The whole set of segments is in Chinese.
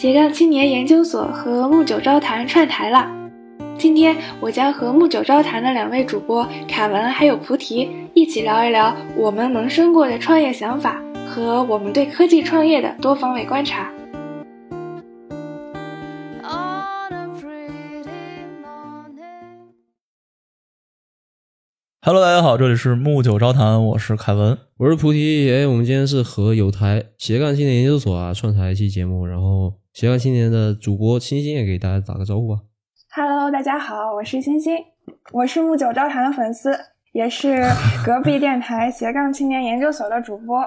斜杠青年研究所和木九招谈串台了。今天我将和木九招谈的两位主播凯文还有菩提一起聊一聊我们萌生过的创业想法和我们对科技创业的多方位观察。Hello，大家好，这里是木九招谈，我是凯文，我是菩提。哎，我们今天是和有台斜杠青年研究所啊串台一期节目，然后斜杠青年的主播星星也给大家打个招呼吧。Hello，大家好，我是星星，我是木九招谈的粉丝，也是 隔壁电台斜杠青年研究所的主播。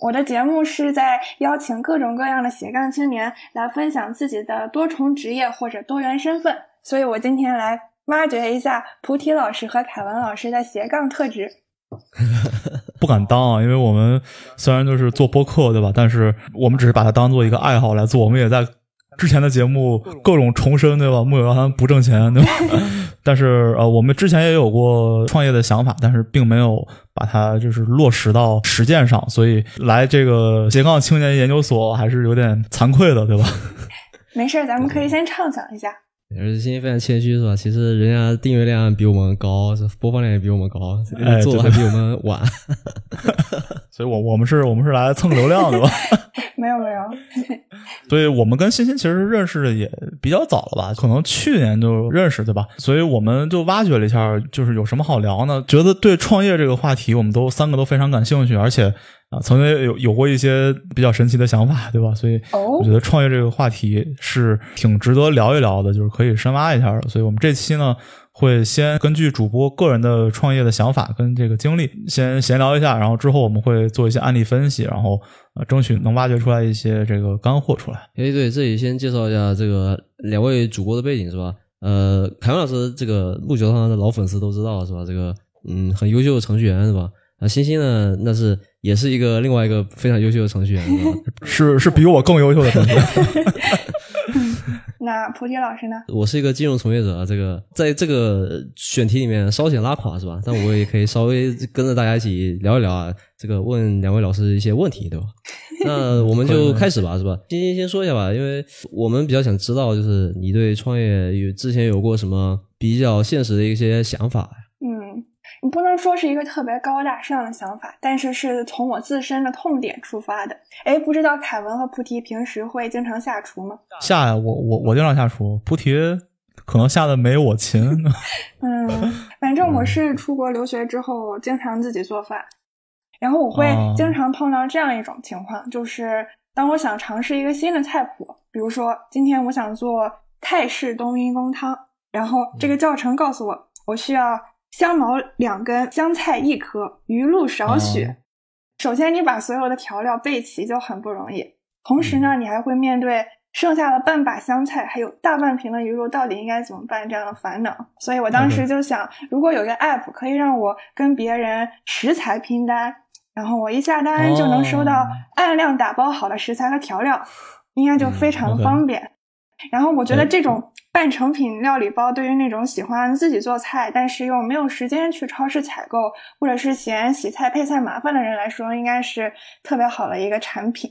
我的节目是在邀请各种各样的斜杠青年来分享自己的多重职业或者多元身份，所以我今天来。挖掘一下菩提老师和凯文老师的斜杠特质，不敢当啊，因为我们虽然就是做播客，对吧？但是我们只是把它当做一个爱好来做。我们也在之前的节目各种重申，对吧？木有让他们不挣钱，对吧？但是呃，我们之前也有过创业的想法，但是并没有把它就是落实到实践上，所以来这个斜杠青年研究所还是有点惭愧的，对吧？没事，咱们可以先畅想一下。而且欣欣非常谦虚是吧？其实人家订阅量比我们高，播放量也比我们高，做的还比我们晚。所以，我我们是我们是来蹭流量的吧？没 有没有。所以我们跟欣欣其实认识的也比较早了吧？可能去年就认识对吧？所以我们就挖掘了一下，就是有什么好聊呢？觉得对创业这个话题，我们都三个都非常感兴趣，而且。啊，曾经有有过一些比较神奇的想法，对吧？所以我觉得创业这个话题是挺值得聊一聊的，就是可以深挖一下的。所以我们这期呢，会先根据主播个人的创业的想法跟这个经历，先闲聊一下，然后之后我们会做一些案例分析，然后呃，争取能挖掘出来一些这个干货出来。哎，对，这里先介绍一下这个两位主播的背景是吧？呃，凯文老师这个陆九堂的老粉丝都知道是吧？这个嗯，很优秀的程序员是吧？那星星呢？那是也是一个另外一个非常优秀的程序员，是 是比我更优秀的程序员。那菩提老师呢？我是一个金融从业者，这个在这个选题里面稍显拉垮是吧？但我也可以稍微跟着大家一起聊一聊啊，这个问两位老师一些问题，对吧？那我们就开始吧，是吧？星星先说一下吧，因为我们比较想知道，就是你对创业有之前有过什么比较现实的一些想法。你不能说是一个特别高大上的想法，但是是从我自身的痛点出发的。哎，不知道凯文和菩提平时会经常下厨吗？下呀，我我我经常下厨。菩提可能下的没我勤。嗯，反正我是出国留学之后经常自己做饭，然后我会经常碰到这样一种情况，就是当我想尝试一个新的菜谱，比如说今天我想做泰式冬阴功汤，然后这个教程告诉我我需要。香茅两根，香菜一颗，鱼露少许。首先，你把所有的调料备齐就很不容易。同时呢，你还会面对剩下的半把香菜，还有大半瓶的鱼露，到底应该怎么办这样的烦恼。所以我当时就想，如果有个 app 可以让我跟别人食材拼单，然后我一下单就能收到按量打包好的食材和调料，应该就非常的方便。然后我觉得这种。半成品料理包对于那种喜欢自己做菜，但是又没有时间去超市采购，或者是嫌洗菜配菜麻烦的人来说，应该是特别好的一个产品。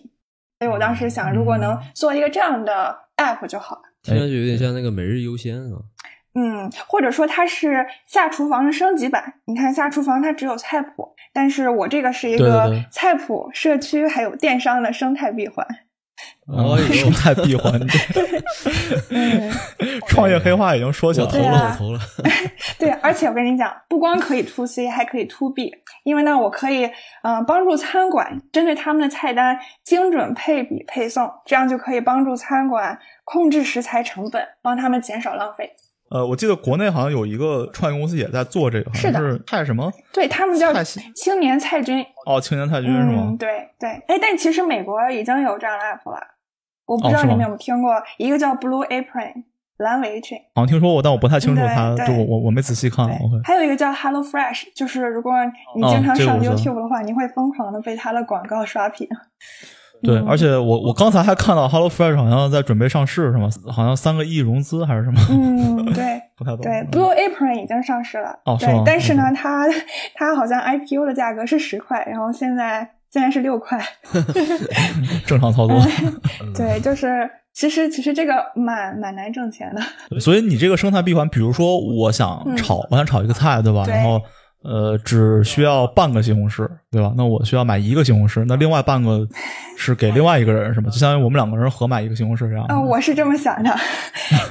所以我当时想，如果能做一个这样的 app 就好了。听上去有点像那个每日优先是吧？嗯，或者说它是下厨房的升级版。你看下厨房它只有菜谱，但是我这个是一个菜谱、社区还有电商的生态闭环。哦，生态闭环，创业黑话已经说起来了，投了，投了。对，而且我跟你讲，不光可以 to C，还可以 to B，因为呢，我可以嗯帮助餐馆针对他们的菜单精准配比配送，这样就可以帮助餐馆控制食材成本，帮他们减少浪费。呃，我记得国内好像有一个创业公司也在做这个，是的，菜什么？对他们叫青年菜菌。哦，青年菜菌是吗？对对，哎，但其实美国已经有这样的 app 了，我不知道你们有没有听过，一个叫 Blue Apron 蓝围裙。好像听说过，但我不太清楚它，就我我我没仔细看。还有一个叫 Hello Fresh，就是如果你经常上 YouTube 的话，你会疯狂的被它的广告刷屏。对，而且我我刚才还看到 Hello Fresh 好像在准备上市，是吗？好像三个亿融资还是什么？嗯，对，不太懂。对，Blue Apron 已经上市了。哦，对，但是呢，它它好像 IPO 的价格是十块，然后现在竟然是六块，正常操作。对，就是其实其实这个蛮蛮难挣钱的。所以你这个生态闭环，比如说我想炒，我想炒一个菜，对吧？然后呃，只需要半个西红柿，对吧？那我需要买一个西红柿，那另外半个是给另外一个人，是吗？就相当于我们两个人合买一个西红柿这样。嗯，我是这么想的。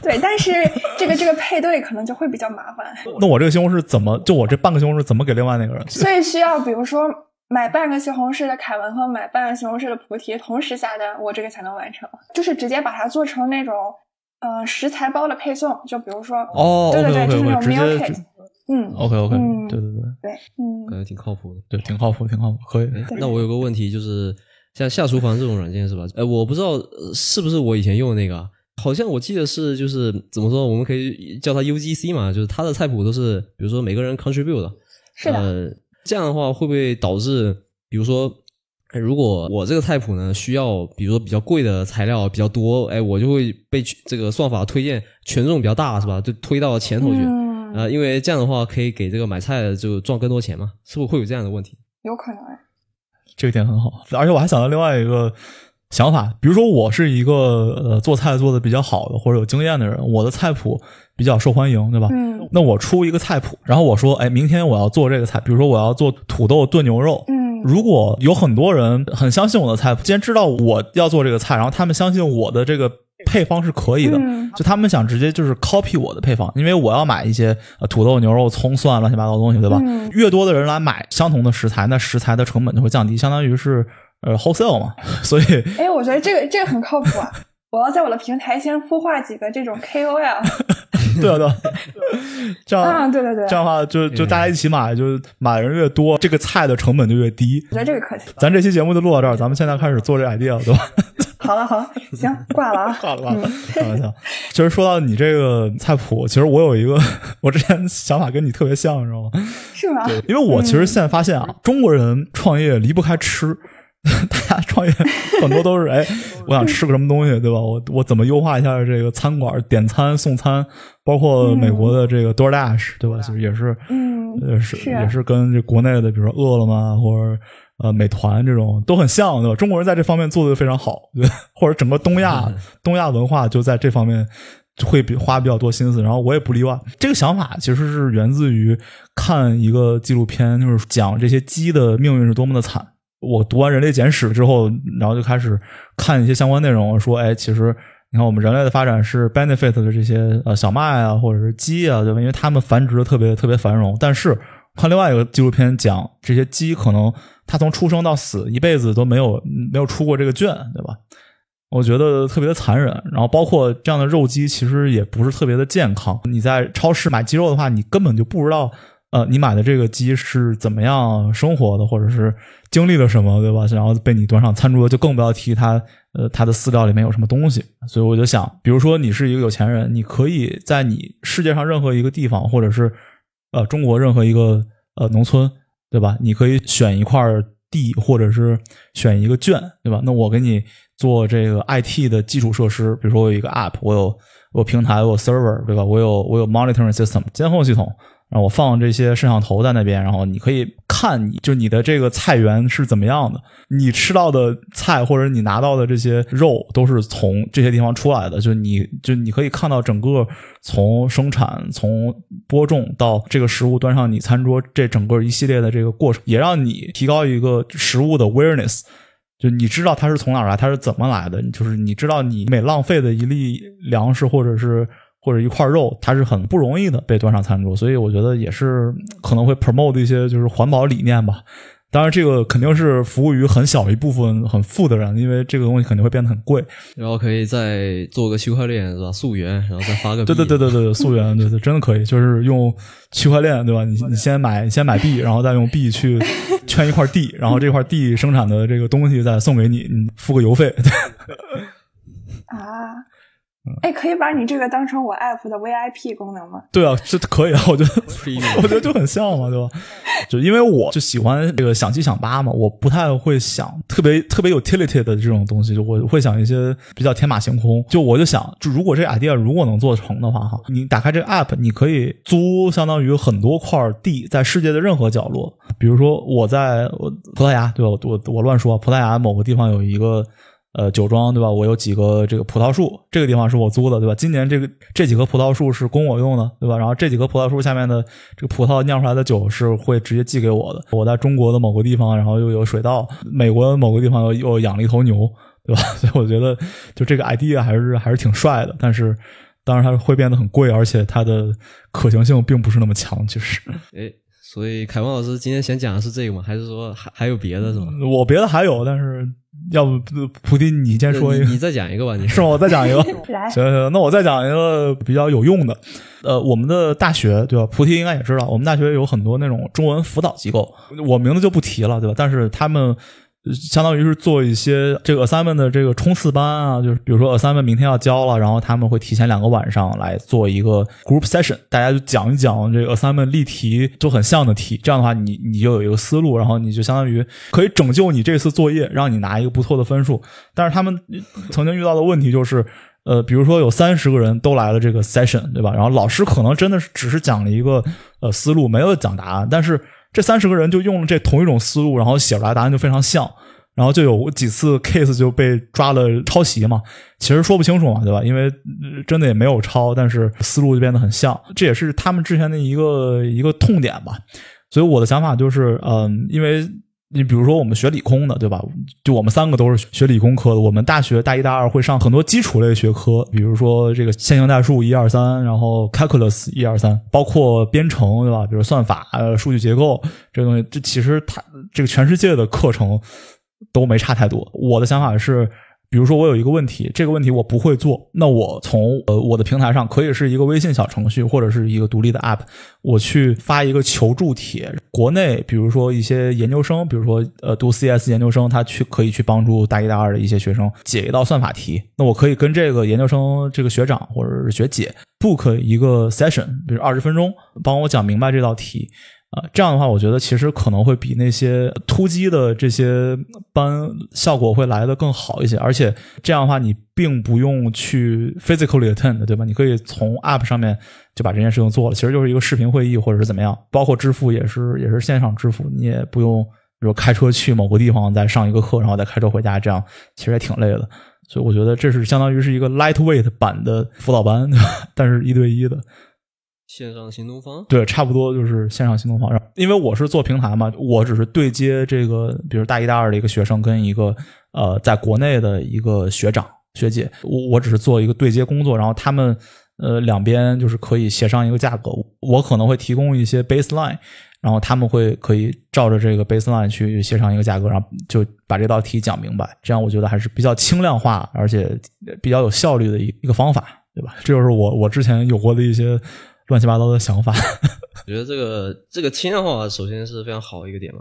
对，但是这个这个配对可能就会比较麻烦。那我这个西红柿怎么就我这半个西红柿怎么给另外那个人？所以需要比如说。买半个西红柿的凯文和买半个西红柿的菩提同时下单，我这个才能完成。就是直接把它做成那种，呃，食材包的配送。就比如说，哦，对对对，就是那种 meal kit。嗯，OK OK，嗯，对对对对，嗯，感觉挺靠谱的，对，挺靠谱，挺靠谱，可以。那我有个问题，就是像下厨房这种软件是吧？哎，我不知道是不是我以前用的那个，好像我记得是，就是怎么说，我们可以叫它 UGC 嘛，就是它的菜谱都是，比如说每个人 contribute 的，是的。这样的话会不会导致，比如说，如果我这个菜谱呢需要，比如说比较贵的材料比较多，哎，我就会被这个算法推荐权重比较大，是吧？就推到前头去，啊，因为这样的话可以给这个买菜的就赚更多钱嘛，是不是会有这样的问题？有可能，这个点很好，而且我还想到另外一个想法，比如说我是一个呃做菜做的比较好的或者有经验的人，我的菜谱。比较受欢迎，对吧？嗯，那我出一个菜谱，然后我说，哎，明天我要做这个菜，比如说我要做土豆炖牛肉。嗯，如果有很多人很相信我的菜谱，既然知道我要做这个菜，然后他们相信我的这个配方是可以的，就他们想直接就是 copy 我的配方，因为我要买一些土豆、牛肉、葱、蒜乱七八糟的东西，对吧？越多的人来买相同的食材，那食材的成本就会降低，相当于是呃 wholesale 嘛。所以，哎，我觉得这个这个很靠谱啊。我要在我的平台先孵化几个这种 KOL，对啊 对，这样啊对对对，这样的话就就大家一起买，就买人越多，这个菜的成本就越低。我觉得这个可行。咱这期节目就录到这儿，咱们现在开始做这 idea，对吧？好了好了，行，挂了啊，挂了挂了。开玩笑，其实说到你这个菜谱，其实我有一个，我之前想法跟你特别像，你知道吗？是吗？因为我其实现在发现啊，中国人创业离不开吃。大家创业很多都是哎，我想吃个什么东西，对吧？我我怎么优化一下这个餐馆点餐送餐，包括美国的这个 DoorDash，对吧？其实也是，嗯，也是也是跟这国内的，比如说饿了么或者呃美团这种都很像，对吧？中国人在这方面做的非常好，对，或者整个东亚东亚文化就在这方面会比花比较多心思，然后我也不例外。这个想法其实是源自于看一个纪录片，就是讲这些鸡的命运是多么的惨。我读完《人类简史》之后，然后就开始看一些相关内容，说，哎，其实你看，我们人类的发展是 benefit 的这些呃小麦啊，或者是鸡啊，对吧？因为它们繁殖的特别特别繁荣。但是看另外一个纪录片讲，这些鸡可能它从出生到死一辈子都没有没有出过这个圈，对吧？我觉得特别的残忍。然后包括这样的肉鸡，其实也不是特别的健康。你在超市买鸡肉的话，你根本就不知道。呃，你买的这个鸡是怎么样生活的，或者是经历了什么，对吧？然后被你端上餐桌，就更不要提它，呃，它的饲料里面有什么东西。所以我就想，比如说你是一个有钱人，你可以在你世界上任何一个地方，或者是呃中国任何一个呃农村，对吧？你可以选一块地，或者是选一个圈，对吧？那我给你做这个 IT 的基础设施，比如说我有一个 App，我有我平台，我有 Server，对吧？我有我有 Monitoring System 监控系统。然后我放这些摄像头在那边，然后你可以看，你就你的这个菜园是怎么样的，你吃到的菜或者你拿到的这些肉都是从这些地方出来的，就你就你可以看到整个从生产、从播种到这个食物端上你餐桌这整个一系列的这个过程，也让你提高一个食物的 awareness，就你知道它是从哪儿来，它是怎么来的，就是你知道你每浪费的一粒粮食或者是。或者一块肉，它是很不容易的被端上餐桌，所以我觉得也是可能会 promote 一些就是环保理念吧。当然，这个肯定是服务于很小一部分很富的人，因为这个东西肯定会变得很贵。然后可以再做个区块链是吧？溯源，然后再发个对对对对对溯源，对对，真的可以，就是用区块链对吧？你你先买先买币，然后再用币去圈一块地，然后这块地生产的这个东西再送给你，你付个邮费。啊。哎，可以把你这个当成我 app 的 VIP 功能吗？对啊，这可以啊，我觉得，我觉得就很像嘛，对吧？就因为我就喜欢这个想七想八嘛，我不太会想特别特别有 utility 的这种东西，就我会想一些比较天马行空。就我就想，就如果这个 idea 如果能做成的话，哈，你打开这个 app，你可以租相当于很多块地，在世界的任何角落。比如说我在葡萄牙，对吧？我我乱说，葡萄牙某个地方有一个。呃，酒庄对吧？我有几个这个葡萄树，这个地方是我租的，对吧？今年这个这几棵葡萄树是供我用的，对吧？然后这几棵葡萄树下面的这个葡萄酿出来的酒是会直接寄给我的。我在中国的某个地方，然后又有水稻，美国某个地方又又养了一头牛，对吧？所以我觉得就这个 idea 还是还是挺帅的，但是当然它会变得很贵，而且它的可行性并不是那么强，其实。诶。所以凯文老师今天想讲的是这个吗？还是说还还有别的，是吗？我别的还有，但是要不菩提你先说一个，你再讲一个吧。你 是吗？我再讲一个。来，行行，那我再讲一个比较有用的。呃，我们的大学对吧？菩提应该也知道，我们大学有很多那种中文辅导机构，我名字就不提了，对吧？但是他们。相当于是做一些这个 assignment 的这个冲刺班啊，就是比如说 assignment 明天要交了，然后他们会提前两个晚上来做一个 group session，大家就讲一讲这个 assignment 例题就很像的题，这样的话你你就有一个思路，然后你就相当于可以拯救你这次作业，让你拿一个不错的分数。但是他们曾经遇到的问题就是，呃，比如说有三十个人都来了这个 session，对吧？然后老师可能真的是只是讲了一个呃思路，没有讲答案，但是。这三十个人就用了这同一种思路，然后写出来答案就非常像，然后就有几次 case 就被抓了抄袭嘛。其实说不清楚嘛，对吧？因为真的也没有抄，但是思路就变得很像，这也是他们之前的一个一个痛点吧。所以我的想法就是，嗯，因为。你比如说，我们学理工的，对吧？就我们三个都是学理工科的。我们大学大一、大二会上很多基础类学科，比如说这个线性代数一二三，然后 calculus 一二三，包括编程，对吧？比如算法、呃，数据结构这个东西，这其实它这个全世界的课程都没差太多。我的想法是。比如说我有一个问题，这个问题我不会做，那我从呃我的平台上可以是一个微信小程序或者是一个独立的 App，我去发一个求助帖。国内比如说一些研究生，比如说呃读 CS 研究生，他去可以去帮助大一、大二的一些学生解一道算法题。那我可以跟这个研究生这个学长或者是学姐 book 一个 session，比如二十分钟，帮我讲明白这道题。啊，这样的话，我觉得其实可能会比那些突击的这些班效果会来的更好一些，而且这样的话，你并不用去 physically attend，对吧？你可以从 app 上面就把这件事情做了，其实就是一个视频会议或者是怎么样，包括支付也是也是线上支付，你也不用比如开车去某个地方再上一个课，然后再开车回家，这样其实也挺累的。所以我觉得这是相当于是一个 lightweight 版的辅导班，但是一对一的。线上新东方对，差不多就是线上新东方。因为我是做平台嘛，我只是对接这个，比如大一、大二的一个学生跟一个呃，在国内的一个学长学姐，我我只是做一个对接工作，然后他们呃两边就是可以协商一个价格，我可能会提供一些 baseline，然后他们会可以照着这个 baseline 去协商一个价格，然后就把这道题讲明白。这样我觉得还是比较轻量化，而且比较有效率的一一个方法，对吧？这就是我我之前有过的一些。乱七八糟的想法，我觉得这个这个轻量化首先是非常好一个点嘛。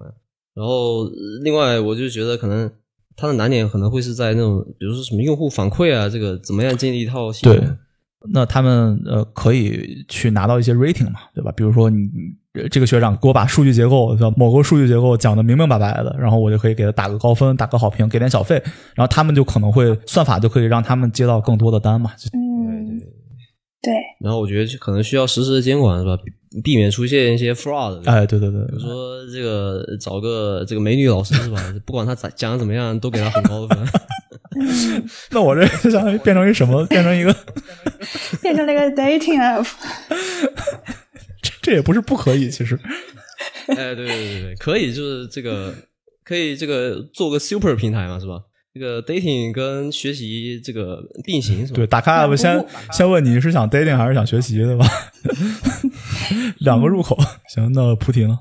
然后另外，我就觉得可能它的难点可能会是在那种，比如说什么用户反馈啊，这个怎么样建立一套系统？对，那他们呃可以去拿到一些 rating 嘛，对吧？比如说你这个学长给我把数据结构，某个数据结构讲的明明白白的，然后我就可以给他打个高分，打个好评，给点小费，然后他们就可能会算法就可以让他们接到更多的单嘛。嗯。对，然后我觉得可能需要实时的监管，是吧？避免出现一些 fraud。哎，对对对，比如说这个找个这个美女老师，是吧？不管她咋讲的怎么样，都给她很高的分。那我这就相当于变成一什么？变成一个，变成了一个 dating app。这这也不是不可以，其实。哎，对对对对，可以，就是这个可以这个做个 super 平台嘛，是吧？这个 dating 跟学习这个并行是吧？对，打开 app 先先问你是想 dating 还是想学习，对吧？两个入口。行，那菩提呢？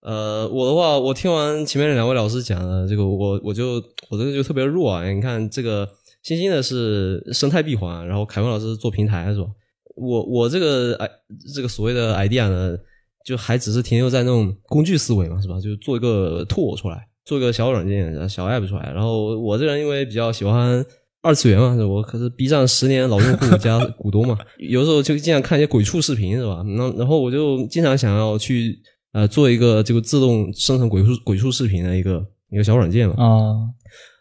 呃，我的话，我听完前面两位老师讲的这个，我我就我这个就特别弱啊。你看这个星星的是生态闭环，然后凯文老师做平台是吧？我我这个哎这个所谓的 idea 呢，就还只是停留在那种工具思维嘛，是吧？就做一个 tool 出来。做个小软件、小 app 出来，然后我这人因为比较喜欢二次元嘛，我可是 B 站十年老用户加股东嘛，有时候就经常看一些鬼畜视频，是吧？那然后我就经常想要去呃做一个这个自动生成鬼畜鬼畜视频的一个一个小软件嘛。啊，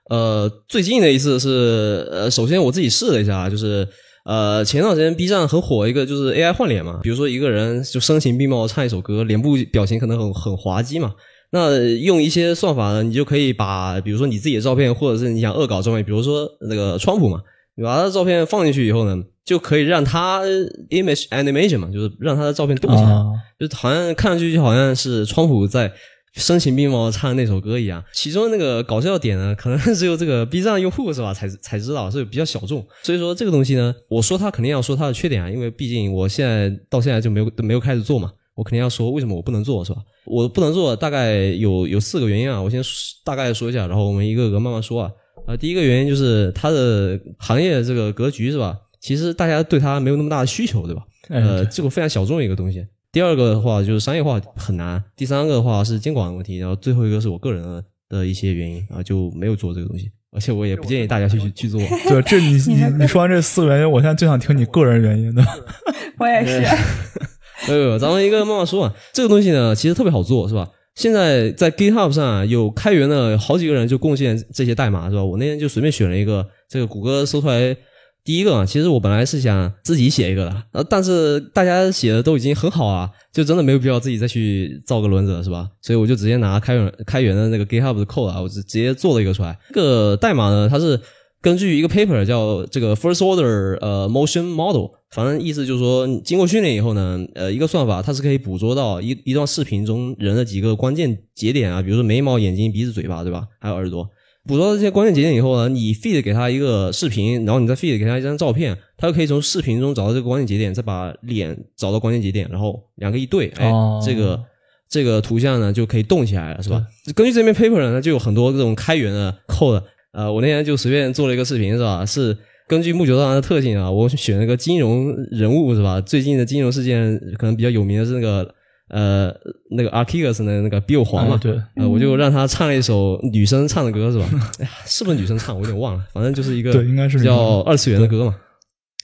呃，最近的一次是呃，首先我自己试了一下，就是呃，前段时间 B 站很火一个就是 AI 换脸嘛，比如说一个人就声情并茂唱一首歌，脸部表情可能很很滑稽嘛。那用一些算法呢，你就可以把，比如说你自己的照片，或者是你想恶搞照片，比如说那个川普嘛，你把他的照片放进去以后呢，就可以让他 image animation 嘛，就是让他的照片动起来，就好像看上去就好像是川普在声情并茂唱那首歌一样。其中那个搞笑点呢，可能只有这个 B 站用户是吧才才知道，所以比较小众。所以说这个东西呢，我说他肯定要说他的缺点啊，因为毕竟我现在到现在就没有没有开始做嘛。我肯定要说为什么我不能做，是吧？我不能做，大概有有四个原因啊。我先大概说一下，然后我们一个个慢慢说啊。啊，第一个原因就是它的行业这个格局是吧？其实大家对它没有那么大的需求，对吧？呃，这个非常小众一个东西。第二个的话就是商业化很难。第三个的话是监管问题。然后最后一个是我个人的的一些原因啊，就没有做这个东西。而且我也不建议大家去去去做。对，这你你你说完这四个原因，我现在就想听你个人原因的。我也是。没有，咱们一个慢慢说啊。这个东西呢，其实特别好做，是吧？现在在 GitHub 上啊，有开源的好几个人就贡献这些代码，是吧？我那天就随便选了一个，这个谷歌搜出来第一个啊。其实我本来是想自己写一个的，呃，但是大家写的都已经很好啊，就真的没有必要自己再去造个轮子了，是吧？所以我就直接拿开源开源的那个 GitHub 的 code 啊，我直直接做了一个出来。这个代码呢，它是。根据一个 paper 叫这个 first order 呃 motion model，反正意思就是说，经过训练以后呢，呃，一个算法它是可以捕捉到一一段视频中人的几个关键节点啊，比如说眉毛、眼睛、鼻子、嘴巴，对吧？还有耳朵，捕捉到这些关键节点以后呢，你 feed 给他一个视频，然后你再 feed 给他一张照片，他就可以从视频中找到这个关键节点，再把脸找到关键节点，然后两个一对，哎，这个这个图像呢就可以动起来了，是吧？根据这篇 paper 呢，就有很多这种开源的 code。呃，我那天就随便做了一个视频，是吧？是根据木九道的特性啊，我选了个金融人物，是吧？最近的金融事件可能比较有名的是那个呃那个 Archegos 的那个 Bill 黄嘛，对，呃，我就让他唱了一首女生唱的歌，是吧？哎呀，是不是女生唱？我有点忘了，反正就是一个对，应该是叫二次元的歌嘛。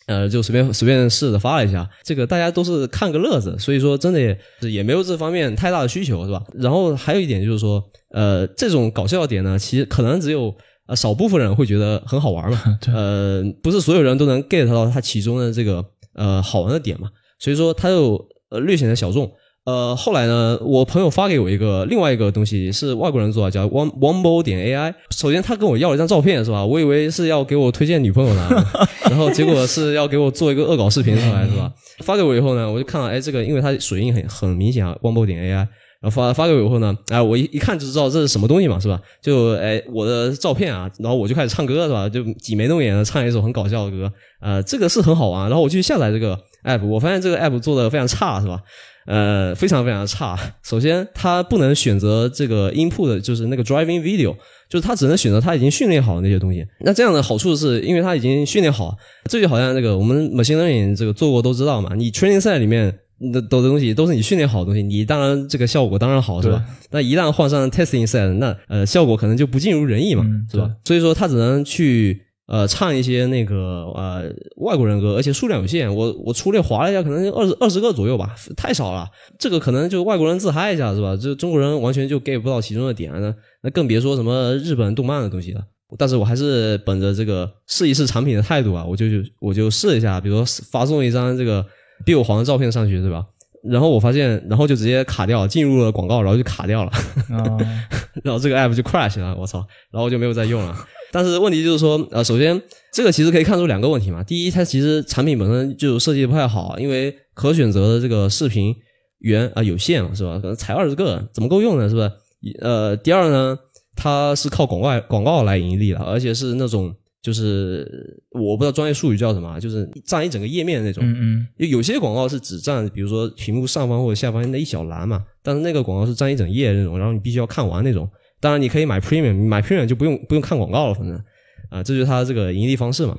呃，就随便随便试着发了一下，这个大家都是看个乐子，所以说真的也也没有这方面太大的需求，是吧？然后还有一点就是说，呃，这种搞笑点呢，其实可能只有。呃，少部分人会觉得很好玩嘛？呃，不是所有人都能 get 到它其中的这个呃好玩的点嘛？所以说它就呃略显得小众。呃，后来呢，我朋友发给我一个另外一个东西，是外国人做的，叫 One Onebo 点 AI。首先他跟我要了一张照片，是吧？我以为是要给我推荐女朋友呢，然后结果是要给我做一个恶搞视频出来，是吧？发给我以后呢，我就看到，哎，这个因为它水印很很明显啊，Onebo 点 AI。然后发发给我以后呢，哎，我一一看就知道这是什么东西嘛，是吧？就哎，我的照片啊，然后我就开始唱歌，是吧？就挤眉弄眼的唱一首很搞笑的歌，呃，这个是很好玩。然后我去下载这个 app，我发现这个 app 做的非常差，是吧？呃，非常非常差。首先，它不能选择这个 input，就是那个 driving video，就是它只能选择它已经训练好的那些东西。那这样的好处是因为它已经训练好，这就好像那个我们 machine learning 这个做过都知道嘛，你 training set 里面。那都的东西都是你训练好的东西，你当然这个效果当然好是吧？那一旦换上 testing set，那呃效果可能就不尽如人意嘛，是吧？所以说他只能去呃唱一些那个呃外国人歌，而且数量有限。我我粗略划了一下，可能二十二十个左右吧，太少了。这个可能就外国人自嗨一下是吧？就中国人完全就 get 不到其中的点，那那更别说什么日本动漫的东西了。但是我还是本着这个试一试产品的态度啊，我就我就试一下，比如说发送一张这个。比我黄的照片上去对吧？然后我发现，然后就直接卡掉，进入了广告，然后就卡掉了，然后这个 app 就 crash 了，我操！然后我就没有再用了。但是问题就是说，呃，首先这个其实可以看出两个问题嘛。第一，它其实产品本身就设计不太好，因为可选择的这个视频源啊有限嘛，是吧？可能才二十个，怎么够用呢？是不是？呃，第二呢，它是靠广告广告来盈利的，而且是那种。就是我不知道专业术语叫什么，就是占一整个页面的那种。嗯嗯。有些广告是只占，比如说屏幕上方或者下方那一小栏嘛，但是那个广告是占一整页那种，然后你必须要看完那种。当然你可以买 Premium，买 Premium 就不用不用看广告了，反正啊，这就是它这个盈利方式嘛。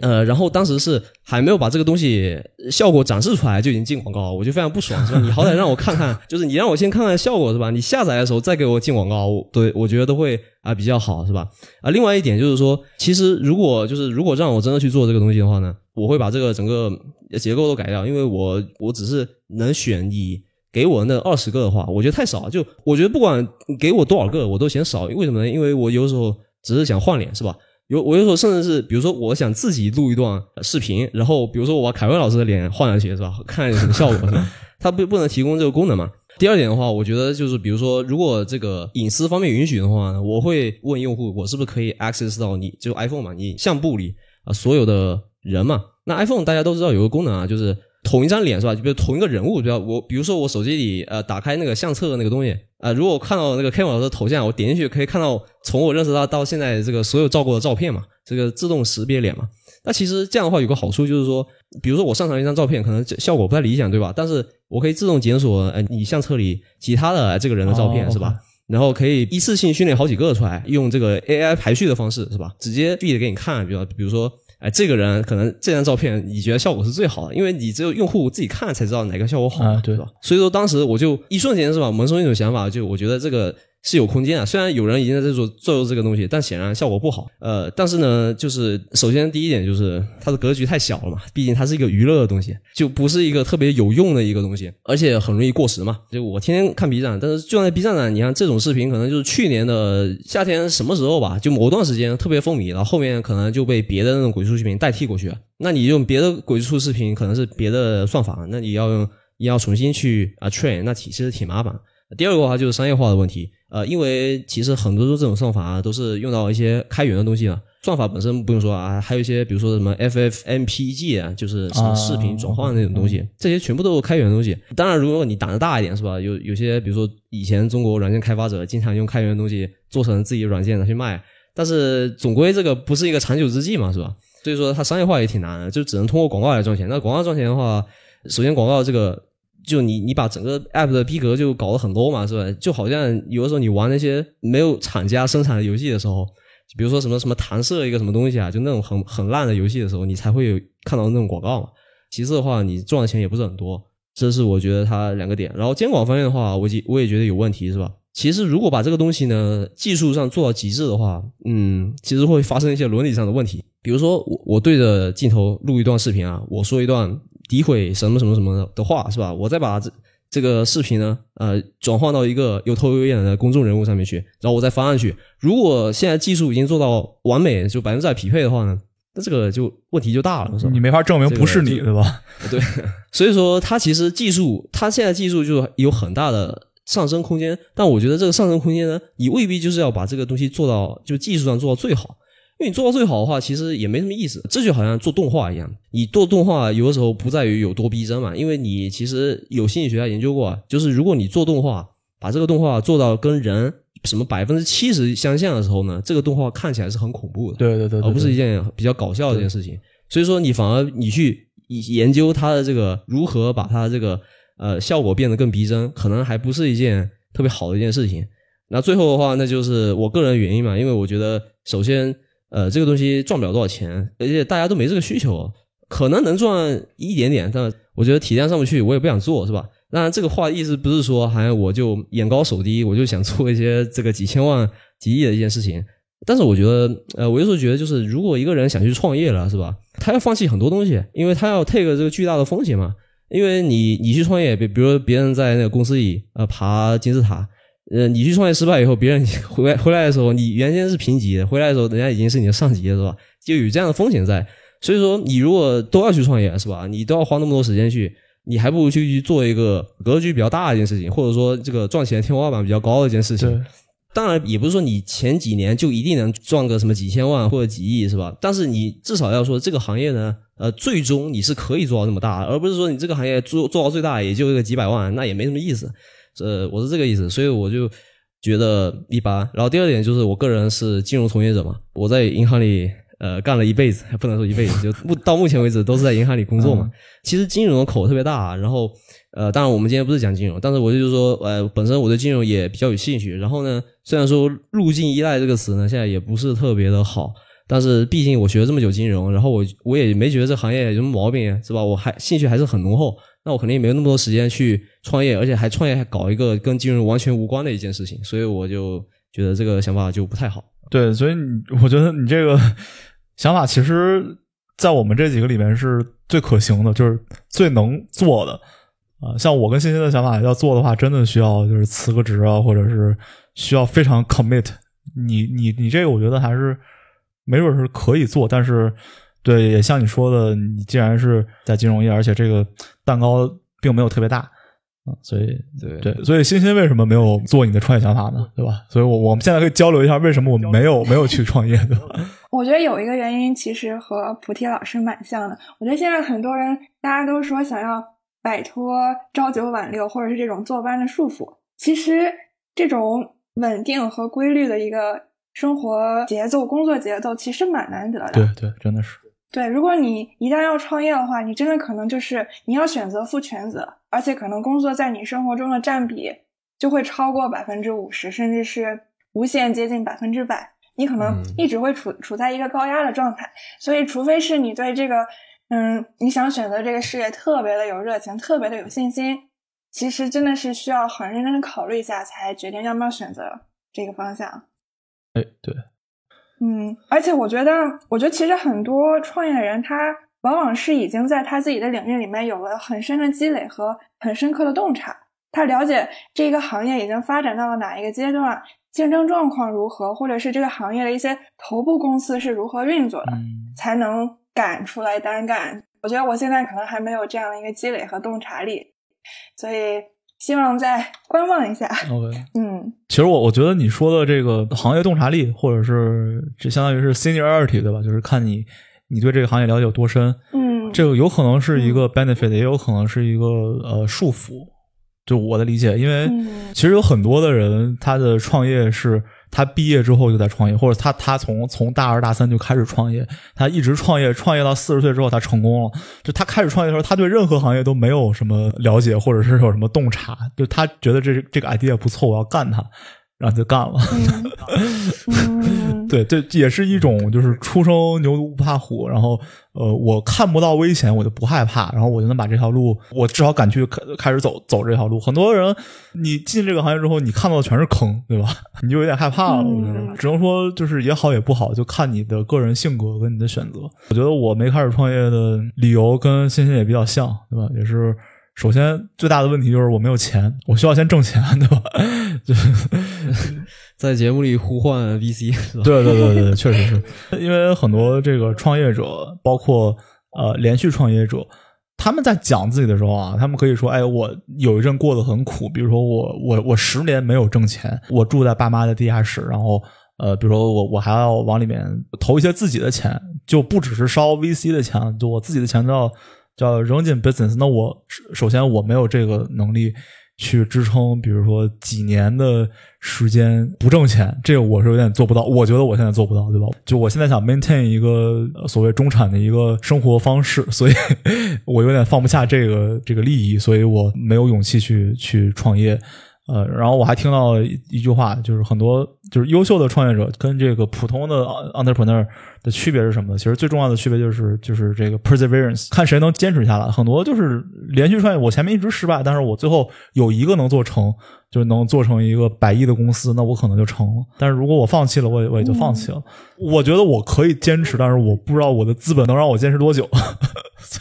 呃，然后当时是还没有把这个东西效果展示出来就已经进广告，我就非常不爽，是吧？你好歹让我看看，就是你让我先看看效果，是吧？你下载的时候再给我进广告，对我觉得都会啊比较好，是吧？啊，另外一点就是说，其实如果就是如果让我真的去做这个东西的话呢，我会把这个整个结构都改掉，因为我我只是能选你给我那二十个的话，我觉得太少，就我觉得不管给我多少个，我都嫌少，为什么呢？因为我有时候只是想换脸，是吧？有我有时候甚至是，比如说我想自己录一段视频，然后比如说我把凯文老师的脸换上去，是吧？看有什么效果，是吧？他不不能提供这个功能嘛？第二点的话，我觉得就是比如说，如果这个隐私方面允许的话，我会问用户，我是不是可以 access 到你就 iPhone 嘛？你相簿里啊所有的人嘛？那 iPhone 大家都知道有个功能啊，就是同一张脸是吧？就比如同一个人物，比如我比如说我手机里呃打开那个相册的那个东西。啊，如果我看到那个 Kevin 老师的头像，我点进去可以看到从我认识他到现在这个所有照过的照片嘛，这个自动识别脸嘛。那其实这样的话有个好处就是说，比如说我上传一张照片，可能效果不太理想，对吧？但是我可以自动检索呃你相册里其他的这个人的照片，是吧？然后可以一次性训练好几个出来，用这个 AI 排序的方式，是吧？直接 feed 给你看，比如比如说。哎，这个人可能这张照片你觉得效果是最好的，因为你只有用户自己看才知道哪个效果好，对吧？所以说当时我就一瞬间是吧，萌生一种想法，就我觉得这个。是有空间啊，虽然有人已经在做做这个东西，但显然效果不好。呃，但是呢，就是首先第一点就是它的格局太小了嘛，毕竟它是一个娱乐的东西，就不是一个特别有用的一个东西，而且很容易过时嘛。就我天天看 B 站，但是就在 B 站上，你看这种视频，可能就是去年的夏天什么时候吧，就某段时间特别风靡，然后后面可能就被别的那种鬼畜视频代替过去了。那你用别的鬼畜视频，可能是别的算法，那你要用你要重新去啊 train，那其实挺麻烦。第二个的话就是商业化的问题。呃，因为其实很多这种算法啊，都是用到一些开源的东西啊。算法本身不用说啊，还有一些比如说什么 FFmpeg 啊，就是什么视频转换的那种东西，这些全部都是开源的东西。当然，如果你胆子大一点，是吧？有有些比如说以前中国软件开发者经常用开源的东西做成自己的软件拿去卖，但是总归这个不是一个长久之计嘛，是吧？所以说它商业化也挺难的，就只能通过广告来赚钱。那广告赚钱的话，首先广告这个。就你你把整个 app 的逼格就搞得很 low 嘛，是吧？就好像有的时候你玩那些没有厂家生产的游戏的时候，比如说什么什么弹射一个什么东西啊，就那种很很烂的游戏的时候，你才会有看到那种广告嘛。其次的话，你赚的钱也不是很多，这是我觉得它两个点。然后监管方面的话，我我也觉得有问题，是吧？其实如果把这个东西呢技术上做到极致的话，嗯，其实会发生一些伦理上的问题。比如说我我对着镜头录一段视频啊，我说一段。诋毁什么什么什么的话是吧？我再把这这个视频呢，呃，转换到一个有头有眼的公众人物上面去，然后我再发上去。如果现在技术已经做到完美，就百分之百匹配的话呢，那这个就问题就大了，是吧？你没法证明不是你，对吧？对，所以说它其实技术，它现在技术就有很大的上升空间。但我觉得这个上升空间呢，你未必就是要把这个东西做到，就技术上做到最好。你做到最好的话，其实也没什么意思。这就好像做动画一样，你做动画有的时候不在于有多逼真嘛，因为你其实有心理学家研究过，就是如果你做动画，把这个动画做到跟人什么百分之七十相像的时候呢，这个动画看起来是很恐怖的，对对对，而不是一件比较搞笑的一件事情。所以说，你反而你去研究它的这个如何把它这个呃效果变得更逼真，可能还不是一件特别好的一件事情。那最后的话，那就是我个人原因嘛，因为我觉得首先。呃，这个东西赚不了多少钱，而且大家都没这个需求，可能能赚一点点，但我觉得体量上不去，我也不想做，是吧？当然，这个话意思不是说，好像我就眼高手低，我就想做一些这个几千万、几亿的一件事情。但是我觉得，呃，我有时候觉得，就是如果一个人想去创业了，是吧？他要放弃很多东西，因为他要 take 这个巨大的风险嘛。因为你你去创业，比比如别人在那个公司里呃爬金字塔。呃，你去创业失败以后，别人回来回来的时候，你原先是平级的，回来的时候人家已经是你的上级了，是吧？就有这样的风险在。所以说，你如果都要去创业，是吧？你都要花那么多时间去，你还不如去去做一个格局比较大的一件事情，或者说这个赚钱天花板比较高的一件事情。当然，也不是说你前几年就一定能赚个什么几千万或者几亿，是吧？但是你至少要说这个行业呢，呃，最终你是可以做到那么大，而不是说你这个行业做做到最大也就个几百万，那也没什么意思。呃，我是这个意思，所以我就觉得一般。然后第二点就是，我个人是金融从业者嘛，我在银行里呃干了一辈子，不能说一辈子，就目到目前为止都是在银行里工作嘛。其实金融的口特别大，然后呃，当然我们今天不是讲金融，但是我就是说，呃，本身我对金融也比较有兴趣。然后呢，虽然说路径依赖这个词呢，现在也不是特别的好，但是毕竟我学了这么久金融，然后我我也没觉得这行业有什么毛病，是吧？我还兴趣还是很浓厚，那我肯定也没有那么多时间去创业，而且还创业还搞一个跟金融完全无关的一件事情，所以我就觉得这个想法就不太好。对，所以你我觉得你这个想法其实，在我们这几个里面是最可行的，就是最能做的啊。像我跟欣欣的想法要做的话，真的需要就是辞个职啊，或者是需要非常 commit。你你你这个，我觉得还是。没准是可以做，但是，对，也像你说的，你既然是在金融业，而且这个蛋糕并没有特别大，啊，所以，对对，所以欣欣为什么没有做你的创业想法呢？对吧？所以，我我们现在可以交流一下，为什么我们没有没有去创业，对吧？我觉得有一个原因，其实和菩提老师蛮像的。我觉得现在很多人，大家都说想要摆脱朝九晚六或者是这种坐班的束缚，其实这种稳定和规律的一个。生活节奏、工作节奏其实蛮难得的。对对，真的是。对，如果你一旦要创业的话，你真的可能就是你要选择负全责，而且可能工作在你生活中的占比就会超过百分之五十，甚至是无限接近百分之百。你可能一直会处处在一个高压的状态。所以，除非是你对这个，嗯，你想选择这个事业特别的有热情，特别的有信心，其实真的是需要很认真的考虑一下，才决定要不要选择这个方向。哎，对，嗯，而且我觉得，我觉得其实很多创业的人，他往往是已经在他自己的领域里面有了很深的积累和很深刻的洞察，他了解这个行业已经发展到了哪一个阶段，竞争状况如何，或者是这个行业的一些头部公司是如何运作的，才能敢出来单干。我觉得我现在可能还没有这样的一个积累和洞察力，所以。希望再观望一下。OK，嗯，其实我我觉得你说的这个行业洞察力，或者是这相当于是 seniority，对吧？就是看你你对这个行业了解有多深。嗯，这个有可能是一个 benefit，也有可能是一个呃束缚。就我的理解，因为其实有很多的人他的创业是。他毕业之后就在创业，或者他他从从大二大三就开始创业，他一直创业，创业到四十岁之后他成功了。就他开始创业的时候，他对任何行业都没有什么了解，或者是有什么洞察，就他觉得这这个 idea 不错，我要干他。然后就干了，对，这也是一种就是初生牛犊不怕虎。然后，呃，我看不到危险，我就不害怕，然后我就能把这条路，我至少敢去开开始走走这条路。很多人，你进这个行业之后，你看到的全是坑，对吧？你就有点害怕了。我觉得，只能说就是也好也不好，就看你的个人性格跟你的选择。我觉得我没开始创业的理由跟欣欣也比较像，对吧？也是。首先，最大的问题就是我没有钱，我需要先挣钱，对吧？就是 在节目里呼唤 VC，对对对对，确实是因为很多这个创业者，包括呃连续创业者，他们在讲自己的时候啊，他们可以说：“哎，我有一阵过得很苦，比如说我我我十年没有挣钱，我住在爸妈的地下室，然后呃，比如说我我还要往里面投一些自己的钱，就不只是烧 VC 的钱，就我自己的钱都要。”叫扔进 business，那我首先我没有这个能力去支撑，比如说几年的时间不挣钱，这个我是有点做不到。我觉得我现在做不到，对吧？就我现在想 maintain 一个所谓中产的一个生活方式，所以 我有点放不下这个这个利益，所以我没有勇气去去创业。呃，然后我还听到一句话，就是很多就是优秀的创业者跟这个普通的 entrepreneur 的区别是什么呢？其实最重要的区别就是就是这个 perseverance，看谁能坚持下来。很多就是连续创业，我前面一直失败，但是我最后有一个能做成，就能做成一个百亿的公司，那我可能就成了。但是如果我放弃了，我也我也就放弃了。我觉得我可以坚持，但是我不知道我的资本能让我坚持多久。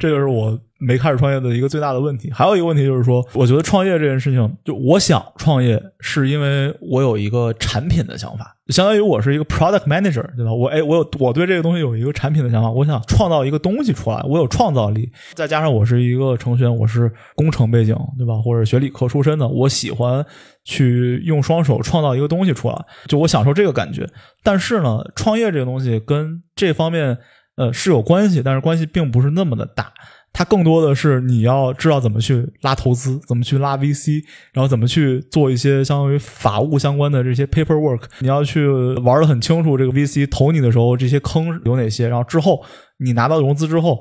这就是我。没开始创业的一个最大的问题，还有一个问题就是说，我觉得创业这件事情，就我想创业，是因为我有一个产品的想法，相当于我是一个 product manager，对吧？我哎，我有我对这个东西有一个产品的想法，我想创造一个东西出来，我有创造力，再加上我是一个程序员，我是工程背景，对吧？或者学理科出身的，我喜欢去用双手创造一个东西出来，就我享受这个感觉。但是呢，创业这个东西跟这方面呃是有关系，但是关系并不是那么的大。它更多的是你要知道怎么去拉投资，怎么去拉 VC，然后怎么去做一些相当于法务相关的这些 paperwork。你要去玩的很清楚，这个 VC 投你的时候这些坑有哪些。然后之后你拿到融资之后，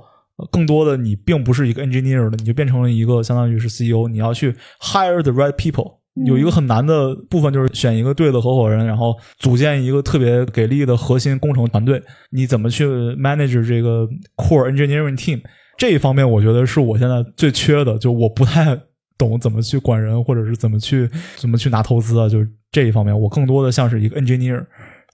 更多的你并不是一个 engineer 了，你就变成了一个相当于是 CEO。你要去 hire the right people，有一个很难的部分就是选一个对的合伙人，然后组建一个特别给力的核心工程团队。你怎么去 manage 这个 core engineering team？这一方面，我觉得是我现在最缺的，就我不太懂怎么去管人，或者是怎么去怎么去拿投资啊。就是这一方面，我更多的像是一个 engineer，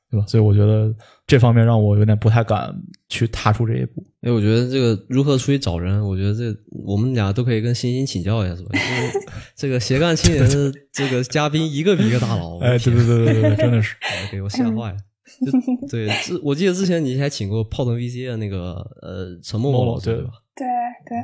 对吧？所以我觉得这方面让我有点不太敢去踏出这一步。哎，我觉得这个如何出去找人，我觉得这我们俩都可以跟欣欣请教一下，是 吧？这个斜杠青年的这个嘉宾一个比一个大佬。哎，对对对对对，真的是给我吓坏了。对，我记得之前你还请过炮腾 VC 的那个呃陈默默老师，对吧？对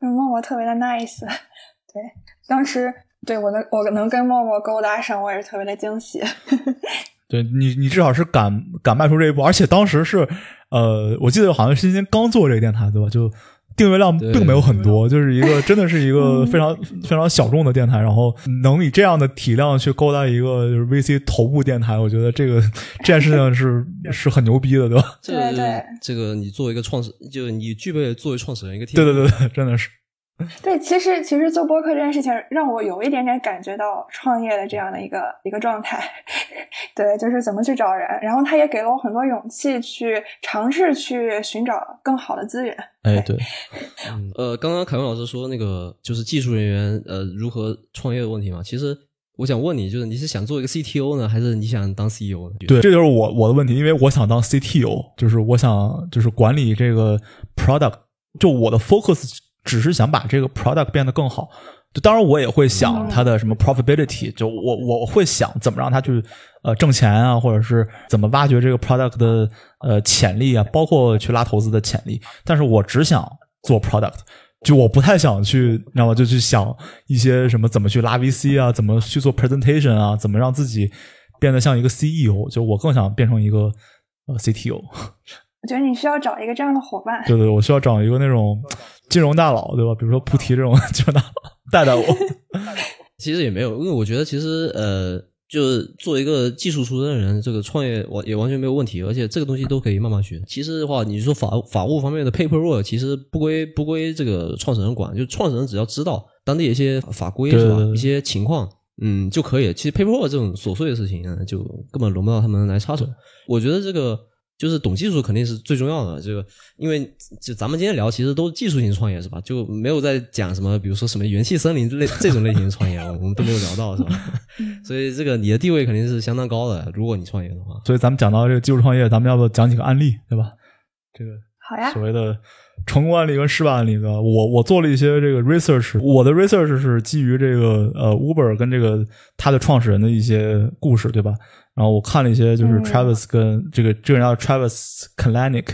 对，默默特别的 nice，对，当时对我能我能跟默默勾搭上，我也是特别的惊喜。对你，你至少是敢敢迈出这一步，而且当时是呃，我记得好像是今天刚做这个电台，对吧？就订阅量并没有很多，就是一个真的是一个非常非常小众的电台，然后能以这样的体量去勾搭一个就是 VC 头部电台，我觉得这个这件事情是 是很牛逼的，对吧？对对，这个你作为一个创始，就你具备作为创始人一个，对对对对，真的是。对，其实其实做播客这件事情让我有一点点感觉到创业的这样的一个一个状态。对，就是怎么去找人，然后他也给了我很多勇气去尝试去寻找更好的资源。哎，对，呃，刚刚凯文老师说那个就是技术人员呃如何创业的问题嘛，其实我想问你，就是你是想做一个 CTO 呢，还是你想当 CEO 呢？对，这就是我我的问题，因为我想当 CTO，就是我想就是管理这个 product，就我的 focus。只是想把这个 product 变得更好，就当然我也会想它的什么 profitability，就我我会想怎么让它去呃挣钱啊，或者是怎么挖掘这个 product 的呃潜力啊，包括去拉投资的潜力。但是我只想做 product，就我不太想去，知道吗？就去想一些什么怎么去拉 VC 啊，怎么去做 presentation 啊，怎么让自己变得像一个 CEO。就我更想变成一个呃 CTO。我觉得你需要找一个这样的伙伴。对对，我需要找一个那种。金融大佬对吧？比如说菩提这种金融大佬带带我。其实也没有，因为我觉得其实呃，就是做一个技术出身的人，这个创业完也完全没有问题，而且这个东西都可以慢慢学。其实的话，你说法法务方面的 paperwork，其实不归不归这个创始人管，就创始人只要知道当地一些法规是吧？一些情况，嗯就可以。其实 paperwork 这种琐碎的事情，就根本轮不到他们来插手。我觉得这个。就是懂技术肯定是最重要的，这个因为就咱们今天聊其实都是技术型创业是吧？就没有在讲什么，比如说什么元气森林之类这种类型的创业，我们都没有聊到是吧？所以这个你的地位肯定是相当高的，如果你创业的话。所以咱们讲到这个技术创业，咱们要不要讲几个案例，对吧？这个好呀。所谓的成功案例跟失败案例的，我我做了一些这个 research，我的 research 是基于这个呃 Uber 跟这个它的创始人的一些故事，对吧？然后我看了一些，就是 Travis 跟这个这个人叫 Travis Kalanick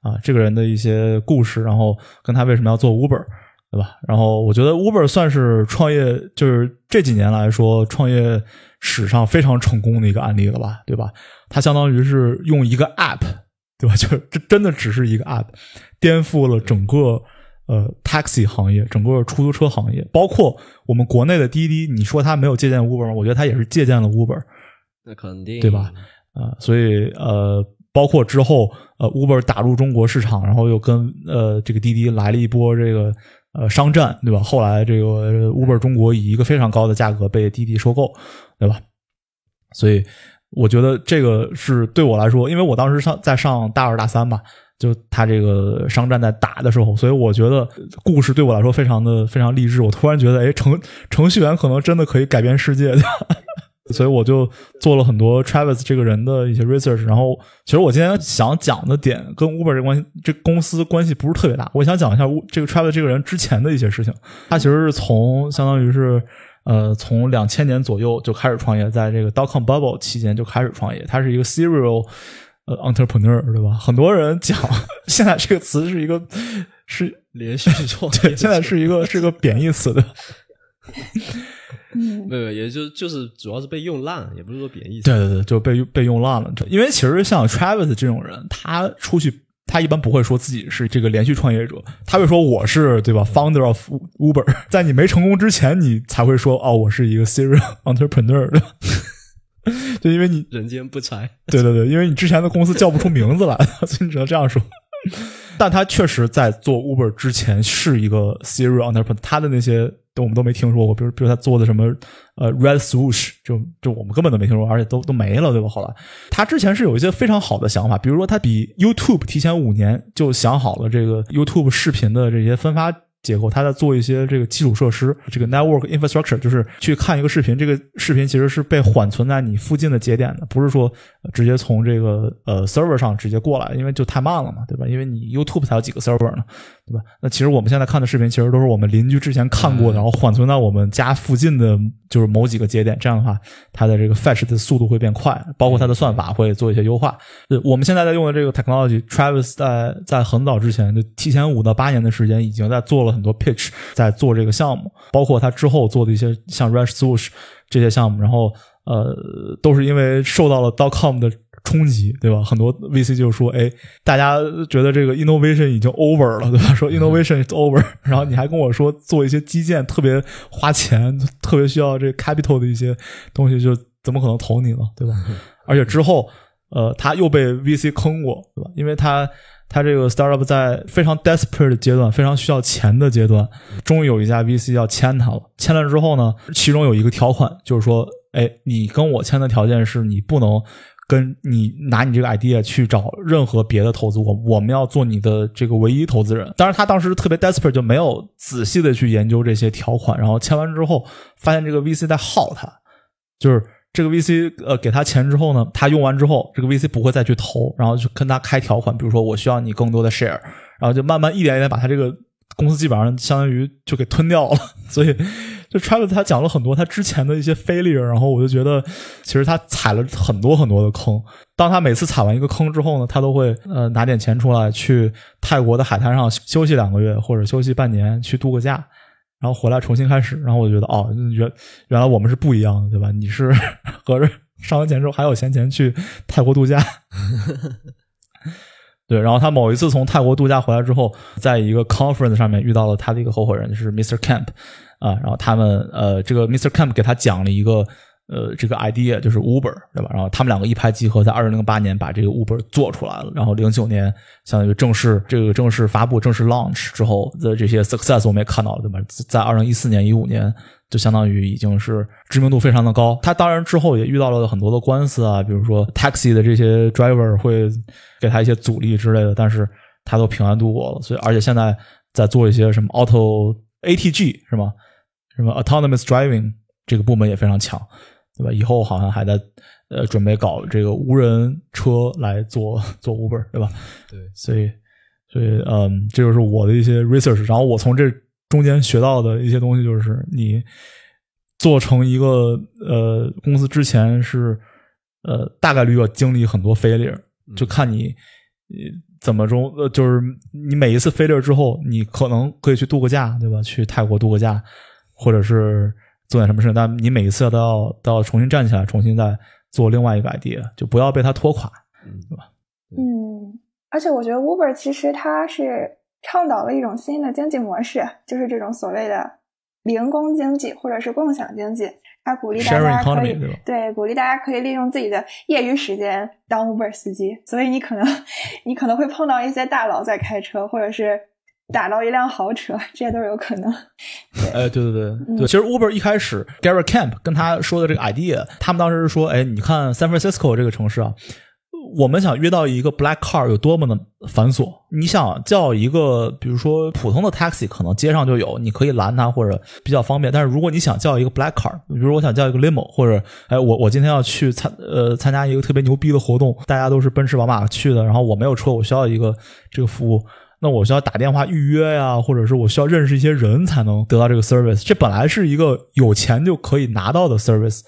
啊，这个人的一些故事，然后跟他为什么要做 Uber，对吧？然后我觉得 Uber 算是创业，就是这几年来说创业史上非常成功的一个案例了吧，对吧？它相当于是用一个 App，对吧？就这真的只是一个 App，颠覆了整个呃 Taxi 行业，整个出租车行业，包括我们国内的滴滴。你说它没有借鉴 Uber 吗？我觉得它也是借鉴了 Uber。那肯定对吧？啊，所以呃，包括之后呃，Uber 打入中国市场，然后又跟呃这个滴滴来了一波这个呃商战，对吧？后来这个 Uber 中国以一个非常高的价格被滴滴收购，对吧？所以我觉得这个是对我来说，因为我当时上在上大二大三吧，就他这个商战在打的时候，所以我觉得故事对我来说非常的非常励志。我突然觉得，哎，程程序员可能真的可以改变世界。所以我就做了很多 Travis 这个人的一些 research，然后其实我今天想讲的点跟 Uber 这关系，这公司关系不是特别大。我想讲一下这个 Travis 这个人之前的一些事情。他其实是从相当于是呃从两千年左右就开始创业，在这个 dotcom bubble 期间就开始创业。他是一个 serial 呃 entrepreneur，对吧？很多人讲 现在这个词是一个是连续创业，对，现在是一个是一个贬义词的。嗯，没有，也就就是主要是被用烂了，也不是说贬义。对对对，就被被用烂了。因为其实像 Travis 这种人，他出去他一般不会说自己是这个连续创业者，他会说我是对吧，founder of Uber。在你没成功之前，你才会说哦，我是一个 serial entrepreneur 的。就因为你人间不拆。对对对，因为你之前的公司叫不出名字来，所以你只能这样说。但他确实在做 Uber 之前是一个 serial entrepreneur，他的那些。我们都没听说过。比如，比如他做的什么呃 Red Swoosh，就就我们根本都没听说，而且都都没了，对吧？后来他之前是有一些非常好的想法，比如说他比 YouTube 提前五年就想好了这个 YouTube 视频的这些分发。结构，它在做一些这个基础设施，这个 network infrastructure，就是去看一个视频，这个视频其实是被缓存在你附近的节点的，不是说直接从这个呃 server 上直接过来，因为就太慢了嘛，对吧？因为你 YouTube 才有几个 server 呢，对吧？那其实我们现在看的视频，其实都是我们邻居之前看过的，然后缓存到我们家附近的，就是某几个节点，这样的话，它的这个 fetch 的速度会变快，包括它的算法会做一些优化。对，我们现在在用的这个 technology，Travis 在在很早之前就提前五到八年的时间，已经在做了很多 pitch，在做这个项目，包括他之后做的一些像 Rush Swoosh 这些项目，然后呃，都是因为受到了 dotcom 的。冲击，对吧？很多 VC 就说：“哎，大家觉得这个 innovation 已经 over 了，对吧？说 innovation is over，然后你还跟我说做一些基建特别花钱，特别需要这 capital 的一些东西，就怎么可能投你呢？对吧？而且之后，呃，他又被 VC 坑过，对吧？因为他他这个 startup 在非常 desperate 的阶段，非常需要钱的阶段，终于有一家 VC 要签他了。签了之后呢，其中有一个条款就是说：，哎，你跟我签的条件是你不能。”跟你拿你这个 idea 去找任何别的投资，我我们要做你的这个唯一投资人。当然，他当时特别 desperate，就没有仔细的去研究这些条款。然后签完之后，发现这个 VC 在耗他，就是这个 VC 呃给他钱之后呢，他用完之后，这个 VC 不会再去投，然后就跟他开条款，比如说我需要你更多的 share，然后就慢慢一点一点把他这个公司基本上相当于就给吞掉了，所以。就 Travis 他讲了很多他之前的一些 failure，然后我就觉得其实他踩了很多很多的坑。当他每次踩完一个坑之后呢，他都会呃拿点钱出来去泰国的海滩上休息两个月或者休息半年去度个假，然后回来重新开始。然后我就觉得哦，原原来我们是不一样的，对吧？你是 合着上完钱之后还有闲钱去泰国度假。对，然后他某一次从泰国度假回来之后，在一个 conference 上面遇到了他的一个合伙人，就是 Mr. Camp。啊，然后他们呃，这个 Mr. Camp 给他讲了一个呃，这个 idea 就是 Uber，对吧？然后他们两个一拍即合，在二零零八年把这个 Uber 做出来了。然后零九年相当于正式这个正式发布、正式 launch 之后的这些 success，我们也看到了，对吧？在二零一四年、一五年，就相当于已经是知名度非常的高。他当然之后也遇到了很多的官司啊，比如说 taxi 的这些 driver 会给他一些阻力之类的，但是他都平安度过了。所以，而且现在在做一些什么 auto ATG 是吗？什么 autonomous driving 这个部门也非常强，对吧？以后好像还在呃准备搞这个无人车来做做 Uber，对吧？对，所以所以嗯，这就是我的一些 research。然后我从这中间学到的一些东西就是，你做成一个呃公司之前是呃大概率要经历很多 failure，就看你怎么中呃就是你每一次 failure 之后，你可能可以去度个假，对吧？去泰国度个假。或者是做点什么事但你每一次都要都要重新站起来，重新再做另外一个 idea，就不要被它拖垮，对吧？嗯，而且我觉得 Uber 其实它是倡导了一种新的经济模式，就是这种所谓的零工经济或者是共享经济，它鼓励大家可以对鼓励大家可以利用自己的业余时间当 Uber 司机，所以你可能 你可能会碰到一些大佬在开车，或者是。打到一辆豪车，这些都是有可能。哎，对对对对，其实 Uber 一开始 Gary Camp 跟他说的这个 idea，他们当时是说，哎，你看 San Francisco 这个城市啊，我们想约到一个 Black Car 有多么的繁琐。你想叫一个，比如说普通的 Taxi，可能街上就有，你可以拦它或者比较方便。但是如果你想叫一个 Black Car，比如我想叫一个 Limo，或者哎，我我今天要去参呃参加一个特别牛逼的活动，大家都是奔驰宝马去的，然后我没有车，我需要一个这个服务。那我需要打电话预约呀，或者是我需要认识一些人才能得到这个 service。这本来是一个有钱就可以拿到的 service，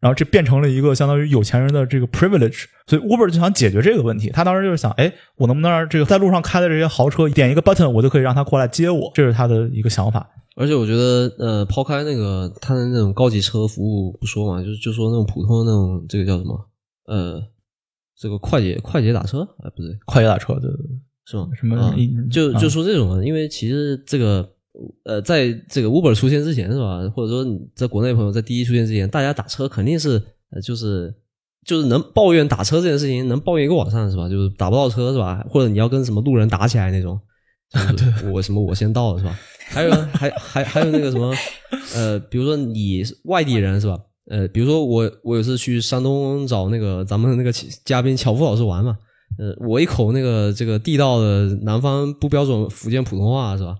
然后这变成了一个相当于有钱人的这个 privilege。所以 Uber 就想解决这个问题。他当时就是想，哎，我能不能让这个在路上开的这些豪车点一个 button，我就可以让他过来接我？这是他的一个想法。而且我觉得，呃，抛开那个他的那种高级车服务不说嘛，就就说那种普通的那种，这个叫什么？呃，这个快捷快捷打车？哎，不对，快捷打车，对对对。是吗？什么？就就说这种，因为其实这个呃，在这个 Uber 出现之前，是吧？或者说你在国内朋友在滴滴出现之前，大家打车肯定是呃，就是就是能抱怨打车这件事情，能抱怨一个晚上，是吧？就是打不到车，是吧？或者你要跟什么路人打起来那种，我什么我先到了，是吧？还有还还还有那个什么，呃，比如说你外地人是吧？呃，比如说我我有次去山东找那个咱们那个嘉宾乔夫老师玩嘛。呃，我一口那个这个地道的南方不标准福建普通话是吧？